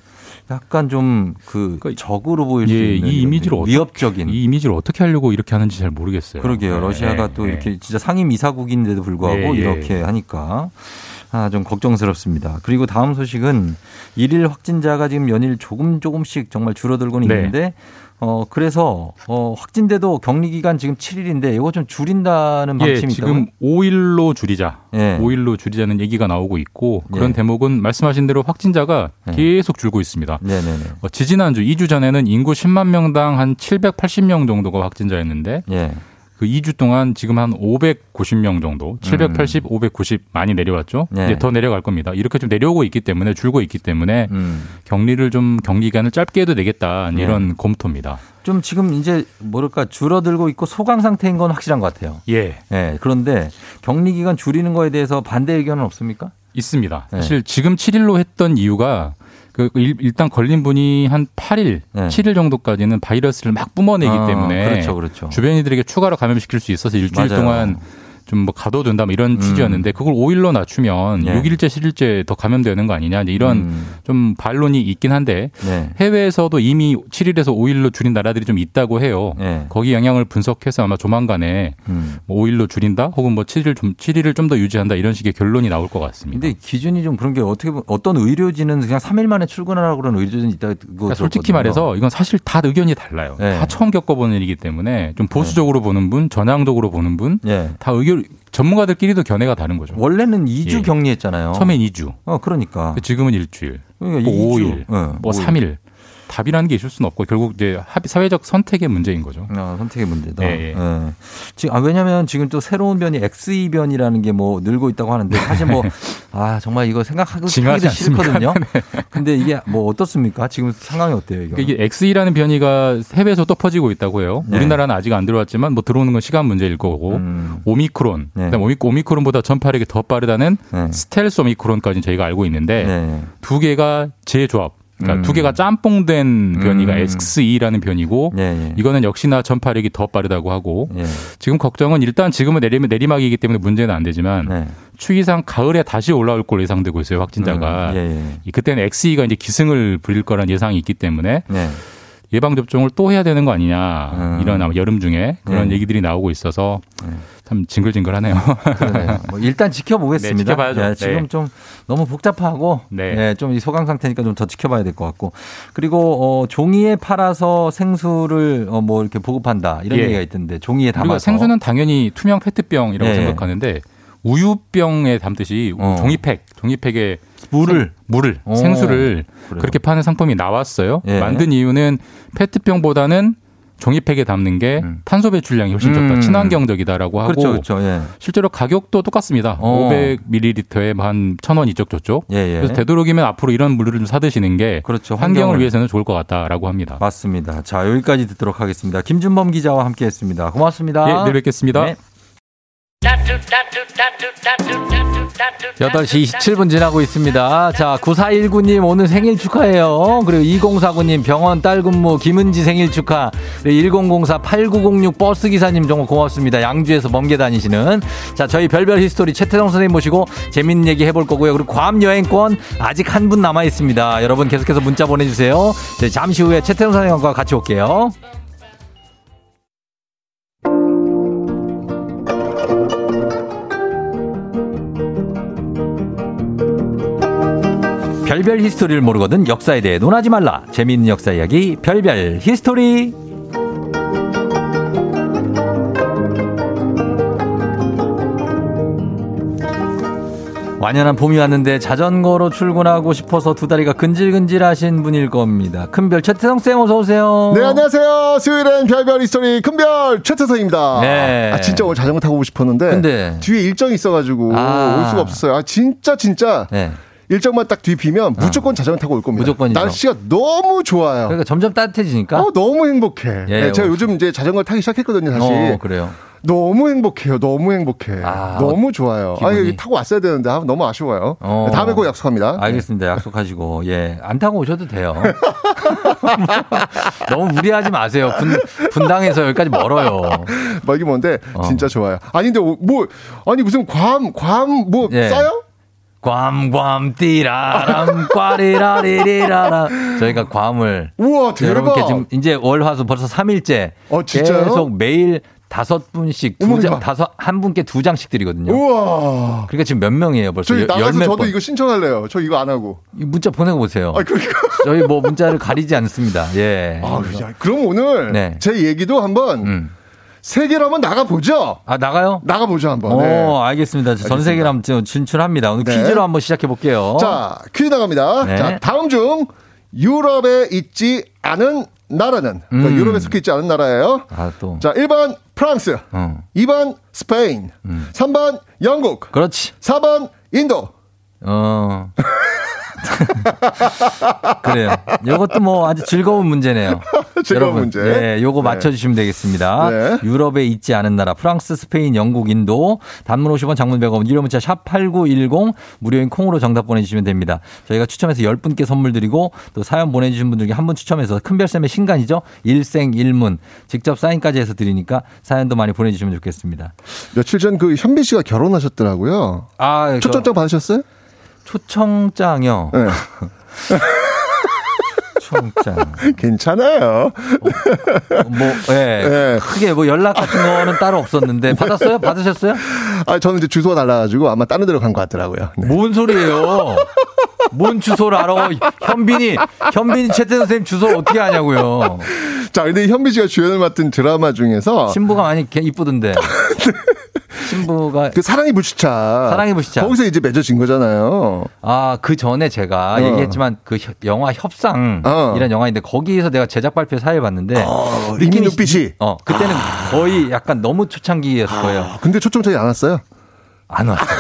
약간 좀그 적으로 보일 수 예, 있는 이 이미지를 위협적인 이 이미지를 어떻게 하려고 이렇게 하는지 잘 모르겠어요. 그러게요. 네, 러시아가 네, 또 네. 이렇게 진짜 상임 이사국인데도 불구하고 예, 예. 이렇게 하니까 아, 좀 걱정스럽습니다. 그리고 다음 소식은 일일 확진자가 지금 연일 조금 조금씩 정말 줄어들고는 네. 있는데 어 그래서 어 확진돼도 격리 기간 지금 7일인데 이거 좀 줄인다는 예, 방침이 지금 있다고. 5일로 줄이자. 예. 5일로 줄이자는 얘기가 나오고 있고 그런 예. 대목은 말씀하신 대로 확진자가 예. 계속 줄고 있습니다. 네네네. 어, 지지난주 2주 전에는 인구 10만 명당 한 780명 정도가 확진자였는데 예. 그 2주 동안 지금 한 590명 정도, 780, 590 많이 내려왔죠. 음. 네. 이제 더 내려갈 겁니다. 이렇게 좀 내려오고 있기 때문에 줄고 있기 때문에 음. 격리를 좀 격리 기간을 짧게 해도 되겠다 네. 이런 검토입니다. 좀 지금 이제 뭐랄까 줄어들고 있고 소강 상태인 건 확실한 것 같아요. 예. 예. 그런데 격리 기간 줄이는 거에 대해서 반대 의견은 없습니까? 있습니다. 네. 사실 지금 7일로 했던 이유가 그 일- 일단 걸린 분이 한 8일, 네. 7일 정도까지는 바이러스를 막 뿜어내기 아, 때문에 그렇죠, 그렇죠. 주변인들에게 추가로 감염시킬 수 있어서 일주일 맞아요. 동안 좀 뭐 가둬둔다 뭐 이런 취지였는데 그걸 5일로 낮추면 예. 6일째 7일째 더 감염되는 거 아니냐 이제 이런 음. 좀 반론이 있긴 한데 네. 해외에서도 이미 7일에서 5일로 줄인 나라들이 좀 있다고 해요. 예. 거기 영향을 분석해서 아마 조만간에 음. 뭐 5일로 줄인다 혹은 뭐 7일 좀 7일을 좀 더 유지한다 이런 식의 결론이 나올 것 같습니다. 근데 기준이 좀 그런 게 어떻게 보면 어떤 의료진은 그냥 3일 만에 출근하라고 그러는 의료진이 있다고 그러니까 솔직히. 말해서 이건 사실 다 의견이 달라요. 네. 다 처음 겪어보는 일이기 때문에 좀 보수적으로 보는 분, 전향적으로 보는 분, 예. 다 의견 전문가들끼리도 견해가 다른 거죠. 원래는 2주 예. 격리했잖아요. 처음엔 2주, 어, 그러니까. 지금은 일주일, 그러니까 뭐 2주. 5일, 어, 뭐 5일. 3일. 답이라는 게 있을 수는 없고 결국 이제 사회적 선택의 문제인 거죠. 어, 선택의 문제다. 예, 예. 예. 지금 아, 왜냐하면 지금 또 새로운 변이 XE 변이라는 게 뭐 늘고 있다고 하는데 사실 뭐 (laughs) 아 정말 이거 생각하고 징하지 하기도 않습니까? 싫거든요. (laughs) 근데 이게 뭐 어떻습니까? 지금 상황이 어때요 이거? 그러니까 이게 XE라는 변이가 해외에서 또 퍼지고 있다고 해요. 네. 우리나라는 아직 안 들어왔지만 뭐 들어오는 건 시간 문제일 거고 음. 오미크론, 네. 그다음 오미, 오미크론 보다 전파력이 더 빠르다는 네. 스텔스 오미크론까지는 저희가 알고 있는데 네. 두 개가 재조합. 그러니까 음. 두 개가 짬뽕된 변이가 음. XE라는 변이고 예, 예. 이거는 역시나 전파력이 더 빠르다고 하고 예. 지금 걱정은 일단 지금은 내리, 내리막이기 때문에 문제는 안 되지만 네. 추이상 가을에 다시 올라올 걸로 예상되고 있어요 확진자가 음, 예, 예. 이- 그때는 XE가 이제 기승을 부릴 거란 예상이 있기 때문에 네. 예방 접종을 또 해야 되는 거 아니냐 음. 이런 아마 여름 중에 그런 네. 얘기들이 나오고 있어서 네. 참 징글징글하네요. 그러네요. (laughs) 뭐 일단 지켜보겠습니다. 네, 지켜봐야죠. 예, 지금 네. 좀 너무 복잡하고 네. 예, 좀이 소강 상태니까 좀 더 지켜봐야 될 것 같고 그리고 어, 종이에 팔아서 생수를 어, 뭐 이렇게 보급한다 이런 예. 얘기가 있던데 종이에 담아서 우리가 생수는 당연히 투명 페트병이라고 네. 생각하는데 우유병에 담듯이 어. 종이팩, 종이팩에 물을 생- 물을 오. 생수를 그래요? 그렇게 파는 상품이 나왔어요. 예. 만든 이유는 페트병보다는 종이팩에 담는 게 음. 탄소 배출량이 훨씬 적다, 음. 친환경적이다라고 하고 그렇죠, 그렇죠. 예. 실제로 가격도 똑같습니다. 어. 500ml에 한 1,000원 이쪽 저쪽. 예, 예. 그래서 되도록이면 앞으로 이런 물을 좀 사드시는 게 그렇죠. 환경을 환경을. 위해서는 좋을 것 같다라고 합니다. 맞습니다. 자, 여기까지 듣도록 하겠습니다. 김준범 기자와 함께 했습니다. 고맙습니다. 예, 내일 뵙겠습니다. 네. 8시 27분 지나고 있습니다. 자, 9419님 오늘 생일 축하해요. 그리고 2049님 병원 딸 근무 김은지 생일 축하. 그리고 1004 8906 버스 기사님 정말 고맙습니다. 양주에서 멀게 다니시는. 자, 저희 별별 히스토리 최태성 선생님 모시고 재밌는 얘기 해볼 거고요. 그리고 괌 여행권 아직 한 분 남아 있습니다. 여러분 계속해서 문자 보내주세요. 네, 잠시 후에 최태성 선생님과 같이 올게요. 별별 히스토리를 모르거든 역사에 대해 논하지 말라. 재미있는 역사 이야기 별별 히스토리. 완연한 봄이 왔는데 자전거로 출근하고 싶어서 두 다리가 근질근질하신 분일 겁니다. 큰별 최태성 쌤 어서 오세요. 네, 안녕하세요. 수요일엔 별별 히스토리 큰별 최태성입니다. 네. 아, 진짜 오늘 자전거 타고 오고 싶었는데. 근데. 뒤에 일정이 있어가지고 아. 올 수가 없어요. 아, 진짜, 진짜. 네. 일정만 딱 뒤 비면 무조건 자전거 타고 올 겁니다. 무조건이죠. 날씨가 너무 좋아요. 그러니까 점점 따뜻해지니까. 어, 너무 행복해. 예, 네, 제가 어. 요즘 이제 자전거 타기 시작했거든요, 다시. 어, 그래요. 너무 행복해요. 너무 행복해. 아, 너무 좋아요. 아, 기분이. 여기 타고 왔어야 되는데 아, 너무 아쉬워요. 어. 다음에 꼭 약속합니다. 알겠습니다. 약속하시고 예 안 타고 오셔도 돼요. (laughs) 너무 무리하지 마세요. 분, 분당에서 여기까지 멀어요. 멀기 먼데 어. 진짜 좋아요. 아닌데 뭐 아니 무슨 괌 괌뭐 예. 싸요? 괌괌 띠라람 꽈리라리리라라 저희가 괌을 우와 대박. 여러분께 지금 이제 월화수 벌써 3일째 어? 계속 매일 다섯 분씩 두 어머나. 장, 다섯 한 분께 두 장씩 드리거든요. 우와. 그러니까 지금 몇 명이에요? 벌써 저희 열- 나가서 저도 번. 이거 신청할래요. 저 이거 안 하고. 이 문자 보내고 보세요. 아 그러니까. 저희 뭐 문자를 가리지 않습니다. 예. 아, 야, 그럼 오늘 네. 제 얘기도 한번 음. 세계로 한번 나가 보죠. 아 나가요? 나가보죠 한번. 오, 네. 알겠습니다. 전. 세계로 한번 좀 진출합니다. 오늘 네. 퀴즈로 한번 시작해 볼게요. 자 퀴즈 나갑니다. 네. 자 다음 중 유럽에 있지 않은 나라는 그러니까 음. 유럽에 속해 있지 않은 나라예요. 아, 또. 자 1번 프랑스, 어. 2번 스페인, 음. 3번 영국, 그렇지. 4번 인도. 어. (laughs) (laughs) 그래요. 이것도 뭐 아주 즐거운 문제네요. (laughs) 즐거운 여러분, 문제. 네, 요거 네. 맞춰주시면 되겠습니다. 네. 유럽에 있지 않은 나라, 프랑스, 스페인, 영국, 인도, 단문 50원, 장문 100원, 유료 문자 샵 8910, 무료인 콩으로 정답 보내주시면 됩니다. 저희가 추첨해서 10분께 선물 드리고, 또 사연 보내주신 분들 께 한 분 추첨해서 큰별쌤의 신간이죠? 일생 일문. 직접 사인까지 해서 드리니까 사연도 많이 보내주시면 좋겠습니다. 며칠 전 그 현빈 씨가 결혼하셨더라고요. 아, 초청장 받으셨어요? 초청장이요. 네. (laughs) 초청장. 괜찮아요. 뭐, 예. 네. 크게 뭐 연락 같은 거는 따로 없었는데 받았어요? 받으셨어요? 아, 저는 이제 주소가 달라가지고 아마 다른 데로 간 것 같더라고요. 네. 뭔 소리예요? 뭔 주소를 알아? 현빈이, 현빈이 최태 선생님 주소 어떻게 아냐고요? 자, 근데 현빈 씨가 주연을 맡은 드라마 중에서 신부가 많이 개- 이쁘던데. (laughs) 신부가 그 사랑의 불시착. 사랑의 불시착. 거기서 이제 맺어진 거잖아요. 아, 그 전에 제가 어. 얘기했지만 그 혀- 영화 협상 어. 이란 영화인데 거기에서 내가 제작 발표 사회 봤는데 어, 이미 눈빛이. 어, 그때는 거의 약간 너무 초창기였을 거예요. 아, 근데 초청장이 안 왔어요? 안 왔어. (laughs)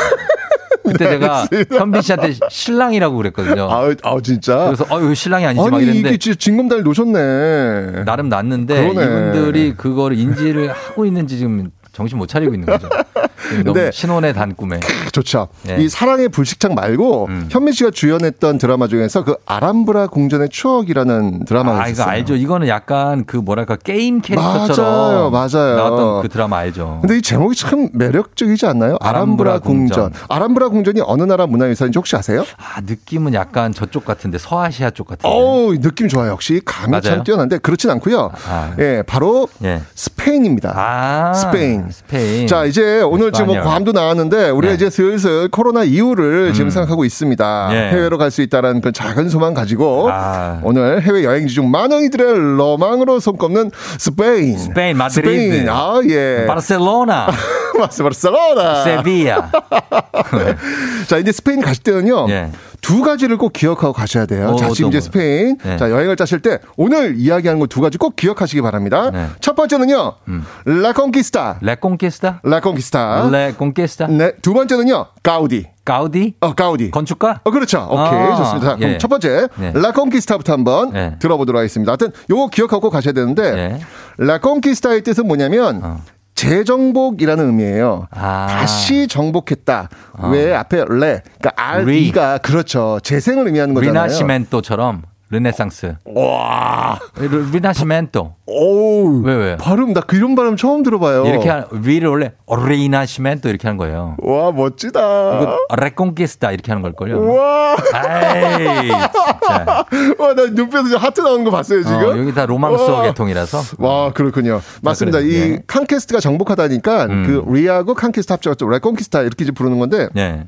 그때 네, 제가. 현빈 씨한테 신랑이라고 그랬거든요. 아, 아 진짜. 그래서 아유 신랑이 아니지 막 아니 이랬는데 이게 진짜 징검다리 놓으셨네. 나름 놨는데 그러네. 이분들이 그거를 인지를 하고 있는지 지금 정신 못 차리고 있는 거죠. (laughs) 너무 근데 신혼의 단 꿈에. 좋죠. 네. 이 사랑의 불시착 말고 음. 현민 씨가 주연했던 드라마 중에서 그 아람브라 궁전의 추억이라는 드라마가 아, 이거 있었어요. 알죠. 이거는 약간 그 뭐랄까 게임 맞아요, 캐릭터처럼 맞아요. 나왔던 그 드라마 알죠. 근데 이 제목이 참 매력적이지 않나요? 아람브라, 아람브라 궁전. 궁전. 아람브라 궁전이 어느 나라 문화유산인지 혹시 아세요? 아, 느낌은 약간 저쪽 같은데 서아시아 쪽 같은데. 어우, 느낌 좋아요. 역시 감이 참 맞아요? 뛰어난데 그렇진 않고요. 아. 예, 바로 예. 스페인입니다. 아, 스페인. 스페인. 자, 이제 오늘 지금 뭐. 괌도 나왔는데 우리가 네. 이제 슬슬 코로나 이후를 지금 음. 생각하고 있습니다. 예. 해외로 갈 수 있다라는 그 작은 소망 가지고 아. 오늘 해외 여행지 중 많은 이들의 로망으로 손꼽는 스페인. 스페인, 마드리드. 스페인. 아, 예. 바르셀로나. (laughs) 바르셀로나. 세비야. (laughs) 자, 이제 스페인 가실 때는요. 예. 두 가지를 꼭 기억하고 가셔야 돼요. 어, 자, 지금 이제? 스페인. 네. 자, 여행을 짜실 때 오늘 이야기하는 거 두 가지 꼭 기억하시기 바랍니다. 네. 첫 번째는요. 음. Reconquista. Reconquista? Reconquista. Reconquista? 네. 두 번째는요. 가우디. 가우디? 어, 가우디. 건축가? 어, 그렇죠. 오케이. 아, 좋습니다. 자, 그럼 예. 첫 번째. 네. Reconquista부터 한번 네. 들어보도록 하겠습니다. 하여튼 요거 기억하고 가셔야 되는데 예. Reconquista의 뜻은 뭐냐면 어. 재정복이라는 의미예요. 아. 다시 정복했다. 어. 왜 앞에 re, 그러니까 R, re. E가 그렇죠. 재생을 의미하는 거잖아요. Rinascimento처럼 르네상스. 와, 르- Rinascimento. 오, 왜, 왜? 발음 나 그런 발음 처음 들어봐요. 이렇게 한, 위를 원래 Rinascimento 이렇게 하는 거예요. 와 멋지다. 이거 Reconquista 이렇게 하는 걸걸요. 와, 에이, 진짜. (laughs) 와, 나 눈빛에서 하트 나오는 거 봤어요 지금. 어, 여기 다 로망스 와. 계통이라서. 와 그렇군요. 맞습니다. 그래, 이 네. conquest가 정복하다니까 음. 그 re하고 conquest 합쳐서 Reconquista 이렇게 이제 부르는 건데 네.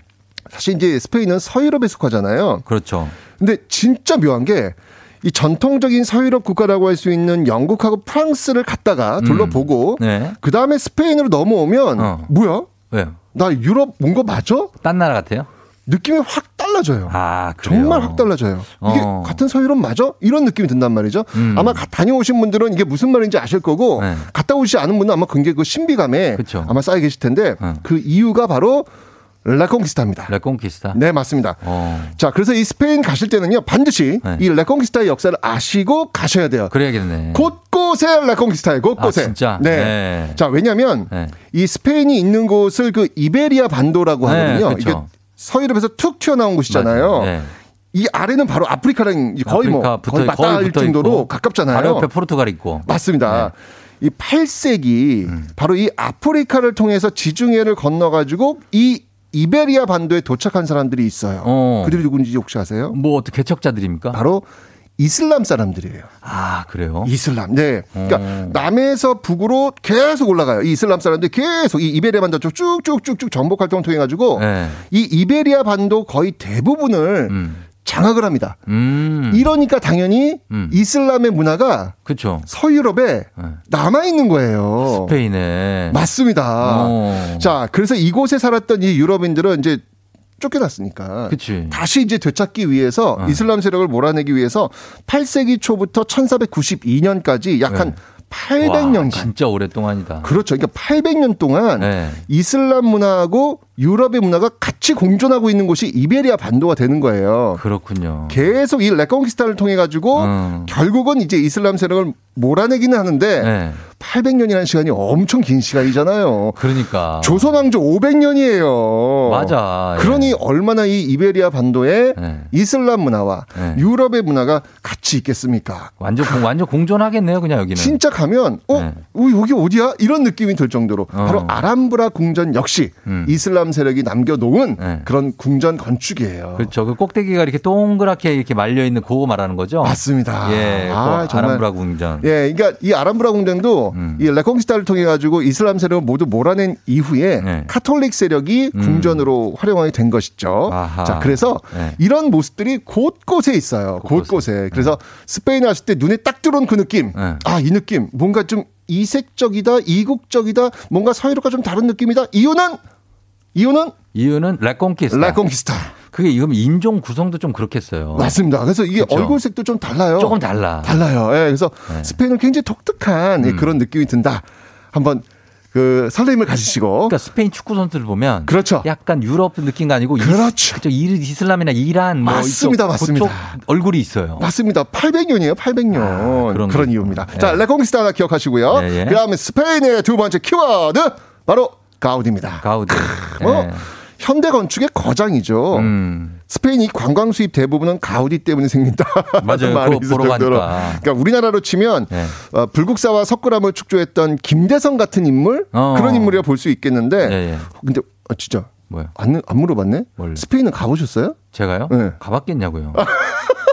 사실 이제 스페인은 서유럽에 속하잖아요. 그렇죠. 근데 진짜 묘한 게 이 전통적인 서유럽 국가라고 할 수 있는 영국하고 프랑스를 갔다가 둘러보고 네. 그 다음에 스페인으로 넘어오면 어. 뭐야? 왜요? 나 유럽 온 거 맞아? 딴 나라 같아요? 느낌이 확 달라져요. 아, 그래요? 정말 확 달라져요. 이게 어. 같은 서유럽 맞아? 이런 느낌이 든단 말이죠. 음. 아마 가- 다녀오신 분들은 이게 무슨 말인지 아실 거고 네. 갔다 오시지 않은 분은 아마 굉장히 그 신비감에 그쵸. 아마 쌓여 계실 텐데 어. 그 이유가 바로 Reconquista입니다. Reconquista? 네, 맞습니다. 어. 자, 그래서 이 스페인 가실 때는요, 반드시 네. 이 Reconquista의 역사를 아시고 가셔야 돼요. 그래야겠네. 곳곳에 Reconquista예요, 곳곳에. 아, 진짜? 네. 네. 자, 왜냐면 네. 이 스페인이 있는 곳을 그 이베리아 반도라고 네, 하거든요. 이게 서유럽에서 툭 튀어나온 곳이잖아요. 네. 이 아래는 바로 아프리카랑 거의 뭐 아프리카 붙어- 거의 맞닿을 정도로 있고, 가깝잖아요. 바로 옆에 포르투갈 있고. 맞습니다. 이 8세기 음. 바로 이 아프리카를 통해서 지중해를 건너가지고 이 이베리아 반도에 도착한 사람들이 있어요. 어. 그들이 누군지 혹시 아세요? 뭐 어떻게 개척자들입니까? 바로 이슬람 사람들이에요. 아, 그래요? 이슬람. 네. 그러니까 어. 남에서 북으로 계속 올라가요. 이 이슬람 사람들이 계속 이 이베리아 반도 쪽 쭉쭉쭉쭉 정복 활동을 통해 가지고 네. 이 이베리아 반도 거의 대부분을 음. 장악을 합니다. 음. 이러니까 당연히 음. 이슬람의 문화가 그쵸. 서유럽에 네. 남아 있는 거예요. 스페인에. 맞습니다. 어. 자, 그래서 이곳에 살았던 이 유럽인들은 이제 쫓겨났으니까 그치. 다시 이제 되찾기 위해서 어. 이슬람 세력을 몰아내기 위해서 8세기 초부터 1492년까지 약한 네. 800년간 와, 진짜 오랫동안이다. 그렇죠. 그러니까 800년 동안 네. 이슬람 문화하고 유럽의 문화가 같이 공존하고 있는 곳이 이베리아 반도가 되는 거예요. 그렇군요. 계속 이 레conquista를 통해 가지고 음. 결국은 이제 이슬람 세력을 몰아내기는 하는데 네. 800년이라는 시간이 엄청 긴 시간이잖아요. 그러니까. 조선 왕조 500년이에요. 맞아. 예. 그러니 얼마나 이 이베리아 반도에 네. 이슬람 문화와 네. 유럽의 문화가 같이 있겠습니까? 완전 공, 완전 공존하겠네요, 그냥 여기는. 진짜 가면 어, 네. 어, 여기 어디야? 이런 느낌이 들 정도로 어. 바로 아람브라 궁전 역시 음. 이슬람 세력이 남겨놓은 네. 그런 궁전 건축이에요. 그렇죠. 그 꼭대기가 이렇게 동그랗게 이렇게 말려 있는 그거 말하는 거죠. 맞습니다. 예, 아, 그. 아람브라 궁전. 예, 그러니까 이 아람브라 궁전도 음. 이 Reconquista를 통해 가지고 이슬람 세력을 모두 몰아낸 이후에 네. 카톨릭 세력이 음. 궁전으로 활용하게 된 것이죠. 아하. 자, 그래서 네. 이런 모습들이 곳곳에 있어요. 곳곳에. 그래서 스페인에 왔을 때 눈에 딱 들어온 그 느낌. 네. 아, 이 느낌. 뭔가 좀 이색적이다, 이국적이다, 뭔가 서유럽과 좀 다른 느낌이다. 이유는 이유는 이유는 Reconquista. Reconquista. 그게 이건 인종 구성도 좀 그렇겠어요. 맞습니다. 그래서 이게 그쵸? 얼굴색도 좀 달라요. 조금 달라. 달라요. 예, 그래서 네. 스페인은 굉장히 독특한 예, 음. 그런 느낌이 든다. 한번 그 설렘을 가지시고. 그러니까 스페인 축구 선수들 보면 그렇죠. 약간 유럽 느낌이 아니고 이- 그렇죠. 그쪽 이- 이슬람이나 이란 뭐 맞습니다, 맞습니다. 얼굴이 있어요. 맞습니다. 800년이에요, 800년. 아, 그런 그런, 거. 이유입니다. 예. 자, Reconquista 하나 기억하시고요. 예, 예. 그 다음에 스페인의 두 번째 키워드, 바로 가우디입니다. 가우디. 뭐, 예. 현대 건축의 거장이죠. 음. 스페인 이 관광 수입 대부분은 가우디 때문에 생긴다. (laughs) 맞아요. 말이 있을 정도로. 그러니까 우리나라로 치면 예. 어, 불국사와 석굴암을 축조했던 김대성 같은 인물 어. 그런 인물이라 볼 수 있겠는데 예, 예. 근데 아, 진짜 뭐요? 안, 안 물어봤네. 뭘? 스페인은 가보셨어요? 제가요? 네. 가봤겠냐고요. (laughs)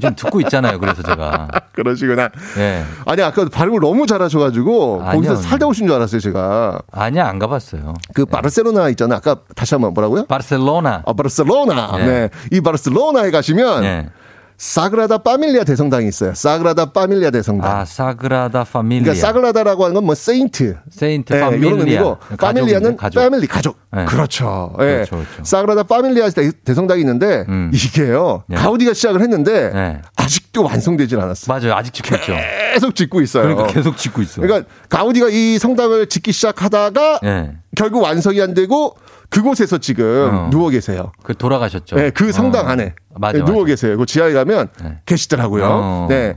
지금 듣고 있잖아요. 그래서 제가. (laughs) 그러시구나. 예. 아니 아까 발음을 너무 잘하셔가지고 아니요, 거기서. 살다 오신 줄 알았어요 제가. 아니야, 안 가봤어요. 그 바르셀로나 있잖아. 아까 다시 한번 뭐라고요? 바르셀로나. 아 바르셀로나. 예. 네. 이 바르셀로나에 가시면 예. 사그라다 파밀리아 대성당이 있어요. 사그라다 파밀리아 대성당. 아, 사그라다 파밀리아. 그러니까 Sagrada라고 하는 건 뭐 saint. saint 네, familia. 이런 의미고 familia는 가족. family 가족. 네. 그렇죠. 예. 그렇죠, 그렇죠. 사그라다 파밀리아 대- 대성당이 있는데 음. 이게요. 네. 가우디가 시작을 했는데 네. 아직도 완성되질 않았어요. 맞아요. 아직 짓고 있죠. 계속 짓고 있어요. 그러니까 계속 짓고 있어. 그러니까 가우디가 이 성당을 짓기 시작하다가 예. 결국 완성이 안 되고 그곳에서 지금 어. 누워 계세요. 그 돌아가셨죠. 네, 그 성당 어. 안에 맞아, 네, 맞아. 누워 계세요. 그 지하에 가면 네. 계시더라고요. 어. 네.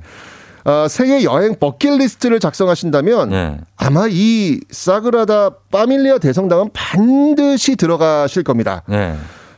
어, 세계 여행 버킷리스트를 작성하신다면 네. 아마 이 사그라다 파밀리아 대성당은 반드시 들어가실 겁니다. 네.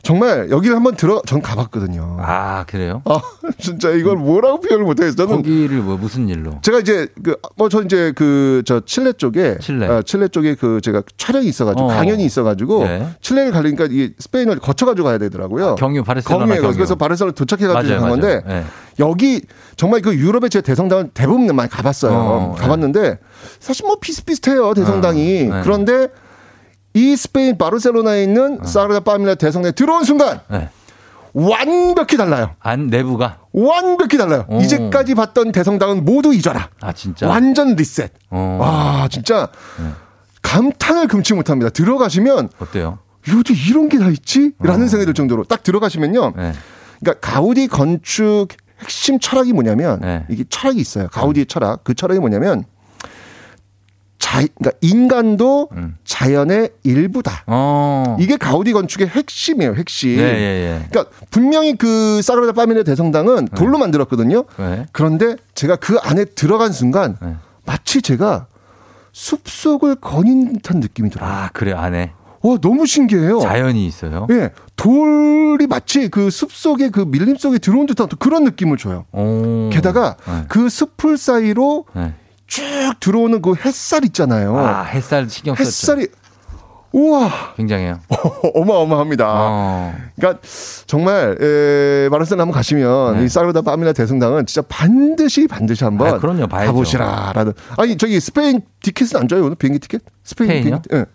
정말 여기를 한번 들어 전 가봤거든요. 아, 그래요? 아, (laughs) 진짜 이걸 뭐라고 표현을 못하겠어요. 저는 거기를 뭐 무슨 일로? 제가 이제 그 뭐 저 이제 그 저 칠레 쪽에 칠레. 어, 칠레 쪽에 그 제가 촬영이 있어가지고 어. 강연이 있어가지고 네. 칠레를 가려니까 이 스페인을 거쳐가지고 가야 되더라고요. 경유 바르셀로나 경유. 그래서 바르셀로나 도착해가지고 간 건데. 네. 여기 정말 그 유럽의 제 대성당은 대부분 많이 가봤어요. 어, 가봤는데 사실 뭐 비슷비슷해요 대성당이 어, 네. 그런데 이 스페인 바르셀로나에 있는 사그라다 파밀리아 대성당에 들어온 순간 네. 완벽히 달라요. 안 내부가 완벽히 달라요. 오. 이제까지 봤던 대성당은 모두 잊어라. 아 진짜. 완전 리셋. 어. 와, 진짜 감탄을 금치 못합니다. 들어가시면 어때요? 요즘 이런 게 다 있지? 라는 어. 생각이 들 정도로 딱 들어가시면요. 네. 그러니까 가우디 건축 핵심 철학이 뭐냐면 네. 이게 철학이 있어요. 가우디의 철학. 그 철학이 뭐냐면 자, 그러니까 인간도 음. 자연의 일부다. 어. 이게 가우디 건축의 핵심이에요. 핵심. 예, 예, 그러니까 분명히 그 사그라다 파밀리아 대성당은 돌로 만들었거든요. 예. 네. 그런데 제가 그 안에 들어간 순간 네. 마치 제가 숲속을 거닌 듯한 느낌이 들어요. 아, 그래 안에 와, 너무 신기해요. 자연이 있어요. 예. 돌이 마치 그 숲 속에 그 밀림 속에 들어온 듯한 또 그런 느낌을 줘요. 오. 게다가 네. 그 숲풀 사이로 네. 쭉 들어오는 그 햇살 있잖아요. 아, 햇살 신경 썼죠. 햇살이 우와 굉장해요. (laughs) 어마어마합니다. 어. 그러니까 정말 에, 바르셀로나 한번 가시면 네. 이 사그라다 파밀리아 대성당은 진짜 반드시 반드시 한번 아, 그럼요. 가보시라라는. 아니 저기 스페인 티켓은 안 줘요 오늘 비행기 티켓? 스페인 스페인이요? 비행기. 예.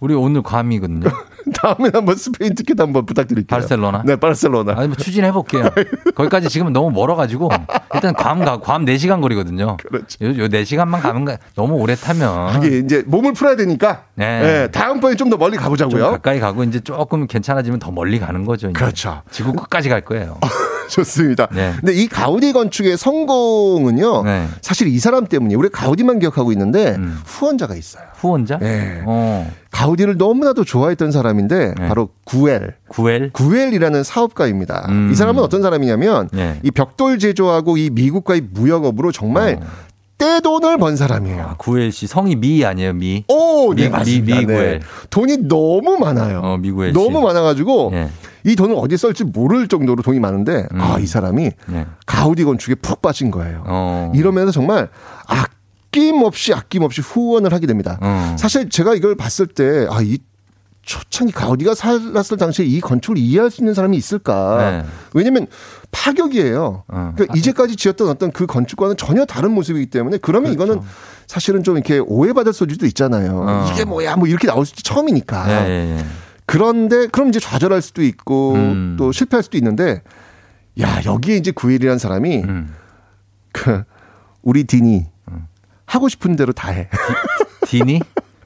우리 오늘 괌이거든요. (laughs) (laughs) 다음에 한번 스페인 티켓 한번 부탁드릴게요. 바르셀로나? 네, 바르셀로나. 아니 뭐 추진해 볼게요. (laughs) 거기까지 지금 너무 멀어 가지고 일단 괌 가, 괌 4시간 거리거든요. 그렇죠. 요, 요 4시간만 가면 가- 너무 오래 타면 이게 이제 몸을 풀어야 되니까. 네. 네, 다음번에 좀 더 멀리 좀 가보자고요. 가까이 가고 이제 조금 괜찮아지면 더 멀리 가는 거죠. 이제. 그렇죠. 지구 끝까지 갈 거예요. (laughs) 좋습니다. 네. 근데 이 가우디 건축의 성공은요. 네. 사실 이 사람 때문이에요. 우리 가우디만 기억하고 있는데 음. 후원자가 있어요. 후원자? 네. 어. 가우디를 너무나도 좋아했던 사람인데 바로 구엘. 구엘? 구엘이라는 사업가입니다. 음. 이 사람은 어떤 사람이냐면 네. 이 벽돌 제조하고 이 미국과의 무역업으로 정말 떼돈을 번 사람이에요. 아, 구엘 씨 성이 미 아니에요 미? 오, 네, 미, 맞습니다. 미, 미 구엘. 네. 돈이 너무 많아요. 어, 미구엘 씨. 너무 많아가지고 예. 이 돈을 어디에 쓸지 모를 정도로 돈이 많은데 아, 이 사람이 예. 가우디 건축에 푹 빠진 거예요. 어. 이러면서 정말 아낌없이 아낌없이 후원을 하게 됩니다. 어. 사실 제가 이걸 봤을 때 아, 이 초창기 가우디가 살았을 당시에 이 건축을 이해할 수 있는 사람이 있을까? 네. 왜냐면 파격이에요. 어, 그러니까 이제까지 지었던 어떤 그 건축과는 전혀 다른 모습이기 때문에 그러면 이거는 사실은 좀 이렇게 오해받을 소지도 있잖아요. 그렇죠. 어. 이게 뭐야? 뭐 이렇게 나올 수도 처음이니까. 예, 예, 예. 그런데 그럼 이제 좌절할 수도 있고 음. 또 실패할 수도 있는데 야 여기에 이제 구일이라는 사람이 음. 그 우리 디니 하고 싶은 대로 다 해. 디니?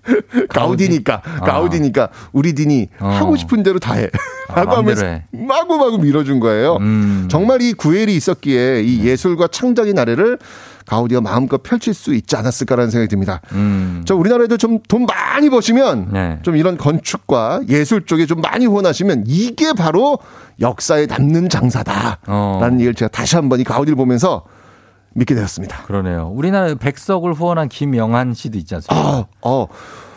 (laughs) 가우디니까 아. 가우디니까 우리 디니 어. 하고 싶은 대로 다 해. 아, 하고 하면서 해. 마구마구 밀어준 거예요. 음. 정말 이 구엘이 있었기에 이 네. 예술과 창작의 나래를 가우디가 마음껏 펼칠 수 있지 않았을까라는 생각이 듭니다. 음. 저 우리나라에도 좀 돈 많이 버시면 네. 좀 이런 건축과 예술 쪽에 좀 많이 후원하시면 이게 바로 역사에 남는 장사다라는 어. 얘기를 제가 다시 한번 이 가우디를 보면서 믿게 되었습니다. 그러네요. 우리나라 백석을 후원한 김영한 씨도 있지 않습니까? 아, 어,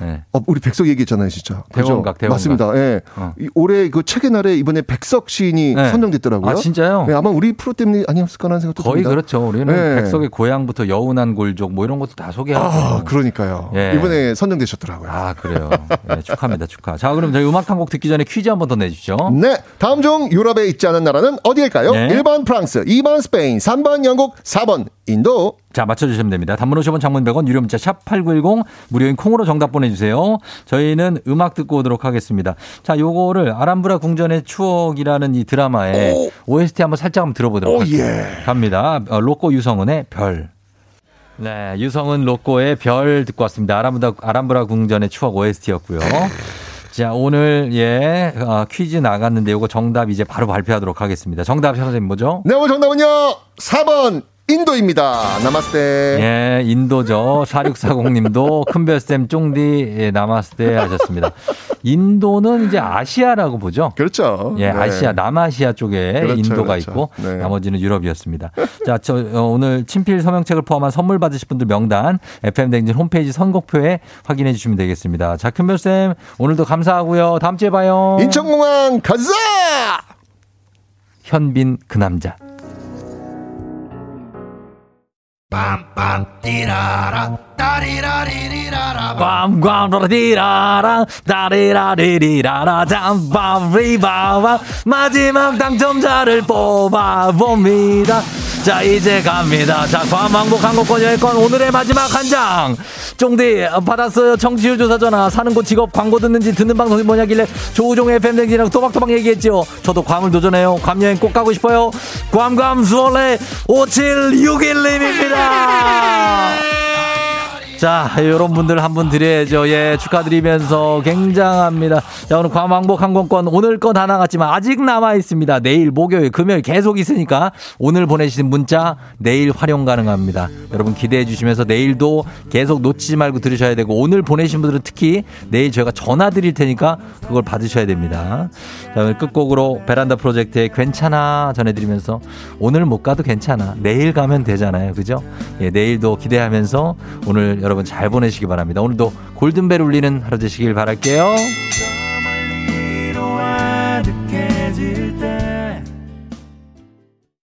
네. 어, 우리 백석 얘기했잖아요, 진짜. 대원각, 대원각. 맞습니다. 예. 어. 이 올해 그 책의 날에 이번에 백석 시인이 네. 선정됐더라고요. 아, 진짜요? 예, 아마 우리 프로 때문이 아니었을까라는 생각도 거의 듭니다. 그렇죠. 우리는 네. 백석의 고향부터 여운한 골족 뭐 이런 것도 다 소개하고. 아, 그러니까요. 예. 이번에 선정되셨더라고요. 아, 그래요. 네, 축하합니다. 축하. 자, 그럼 저희 음악 한 곡 듣기 전에 퀴즈 한 번 더 내주시죠. 네. 다음 중 유럽에 있지 않은 나라는 어디일까요? 네. 1번 프랑스, 2번 스페인, 3번 영국, 4번 인도. 자, 맞춰주시면 됩니다. 단문 50원, 장문 100원, 유료 문자 샵 8910, 무료인 콩으로 정답 보내주세요. 저희는 음악 듣고 오도록 하겠습니다. 자, 요거를 아람브라 궁전의 추억이라는 이 드라마의 OST 한번 살짝 한번 들어보도록 오, 할게요. 예. 갑니다. 어, 로꼬 유성은의 별. 네, 유성은 로꼬의 별 듣고 왔습니다. 아람브라, 아람브라 궁전의 추억 OST였고요. 자, 오늘, 예, 어, 퀴즈 나갔는데 요거 정답 이제 바로 발표하도록 하겠습니다. 정답 선생님 뭐죠? 네, 오늘 정답은요. 4번 인도입니다. 나마스테. 예, 인도죠. 4640님도 큰별쌤 쫑디 예, 나마스테 하셨습니다. 인도는 이제 아시아라고 보죠. 그렇죠. 예, 네. 아시아, 남아시아 쪽에 그렇죠, 인도가 그렇죠. 있고 네. 나머지는 유럽이었습니다. 자, 저 어, 오늘 친필 서명책을 포함한 선물 받으실 분들 명단 FM 댕진 홈페이지 선곡표에 확인해 주시면 되겠습니다. 자, 큰별쌤 오늘도 감사하고요. 다음 주에 봐요. 인천공항 가자! 현빈 그 남자. 빰빰 띠라라 따리라리리라라. 꽝꽝라디라라 다리라리리라라. 잠바리바바 마지막 당첨자를 뽑아봅니다 자 이제 갑니다. 자 과망복 항공권 여행권 오늘의 마지막 한 장. 쫑디 어, 받았어요. 청취율 조사 전화. 사는 곳 직업 광고 듣는지 듣는 방송이 뭐냐길래 조우종 FM 댕지랑 토박토박 얘기했죠 저도 괌을 도전해요. 괌 여행 꼭 가고 싶어요. 괌괌 수월래 5761님입니다 자, 이런 분들 한 분 드려야죠. 예, 축하드리면서 굉장합니다. 자, 오늘 괌왕복 항공권 오늘 건 하나 같지만 아직 남아 있습니다. 내일, 목요일, 금요일 계속 있으니까 오늘 보내주신 문자 내일 활용 가능합니다. 여러분 기대해 주시면서 내일도 계속 놓치지 말고 들으셔야 되고 오늘 보내신 분들은 특히 내일 저희가 전화 드릴 테니까 그걸 받으셔야 됩니다. 자, 오늘 끝곡으로 베란다 프로젝트의 괜찮아 전해드리면서 오늘 못 가도 괜찮아. 내일 가면 되잖아요. 그죠? 예, 내일도 기대하면서 오늘 여러분 잘 보내시기 바랍니다. 오늘도 골든벨 울리는 하루 되시길 바랄게요.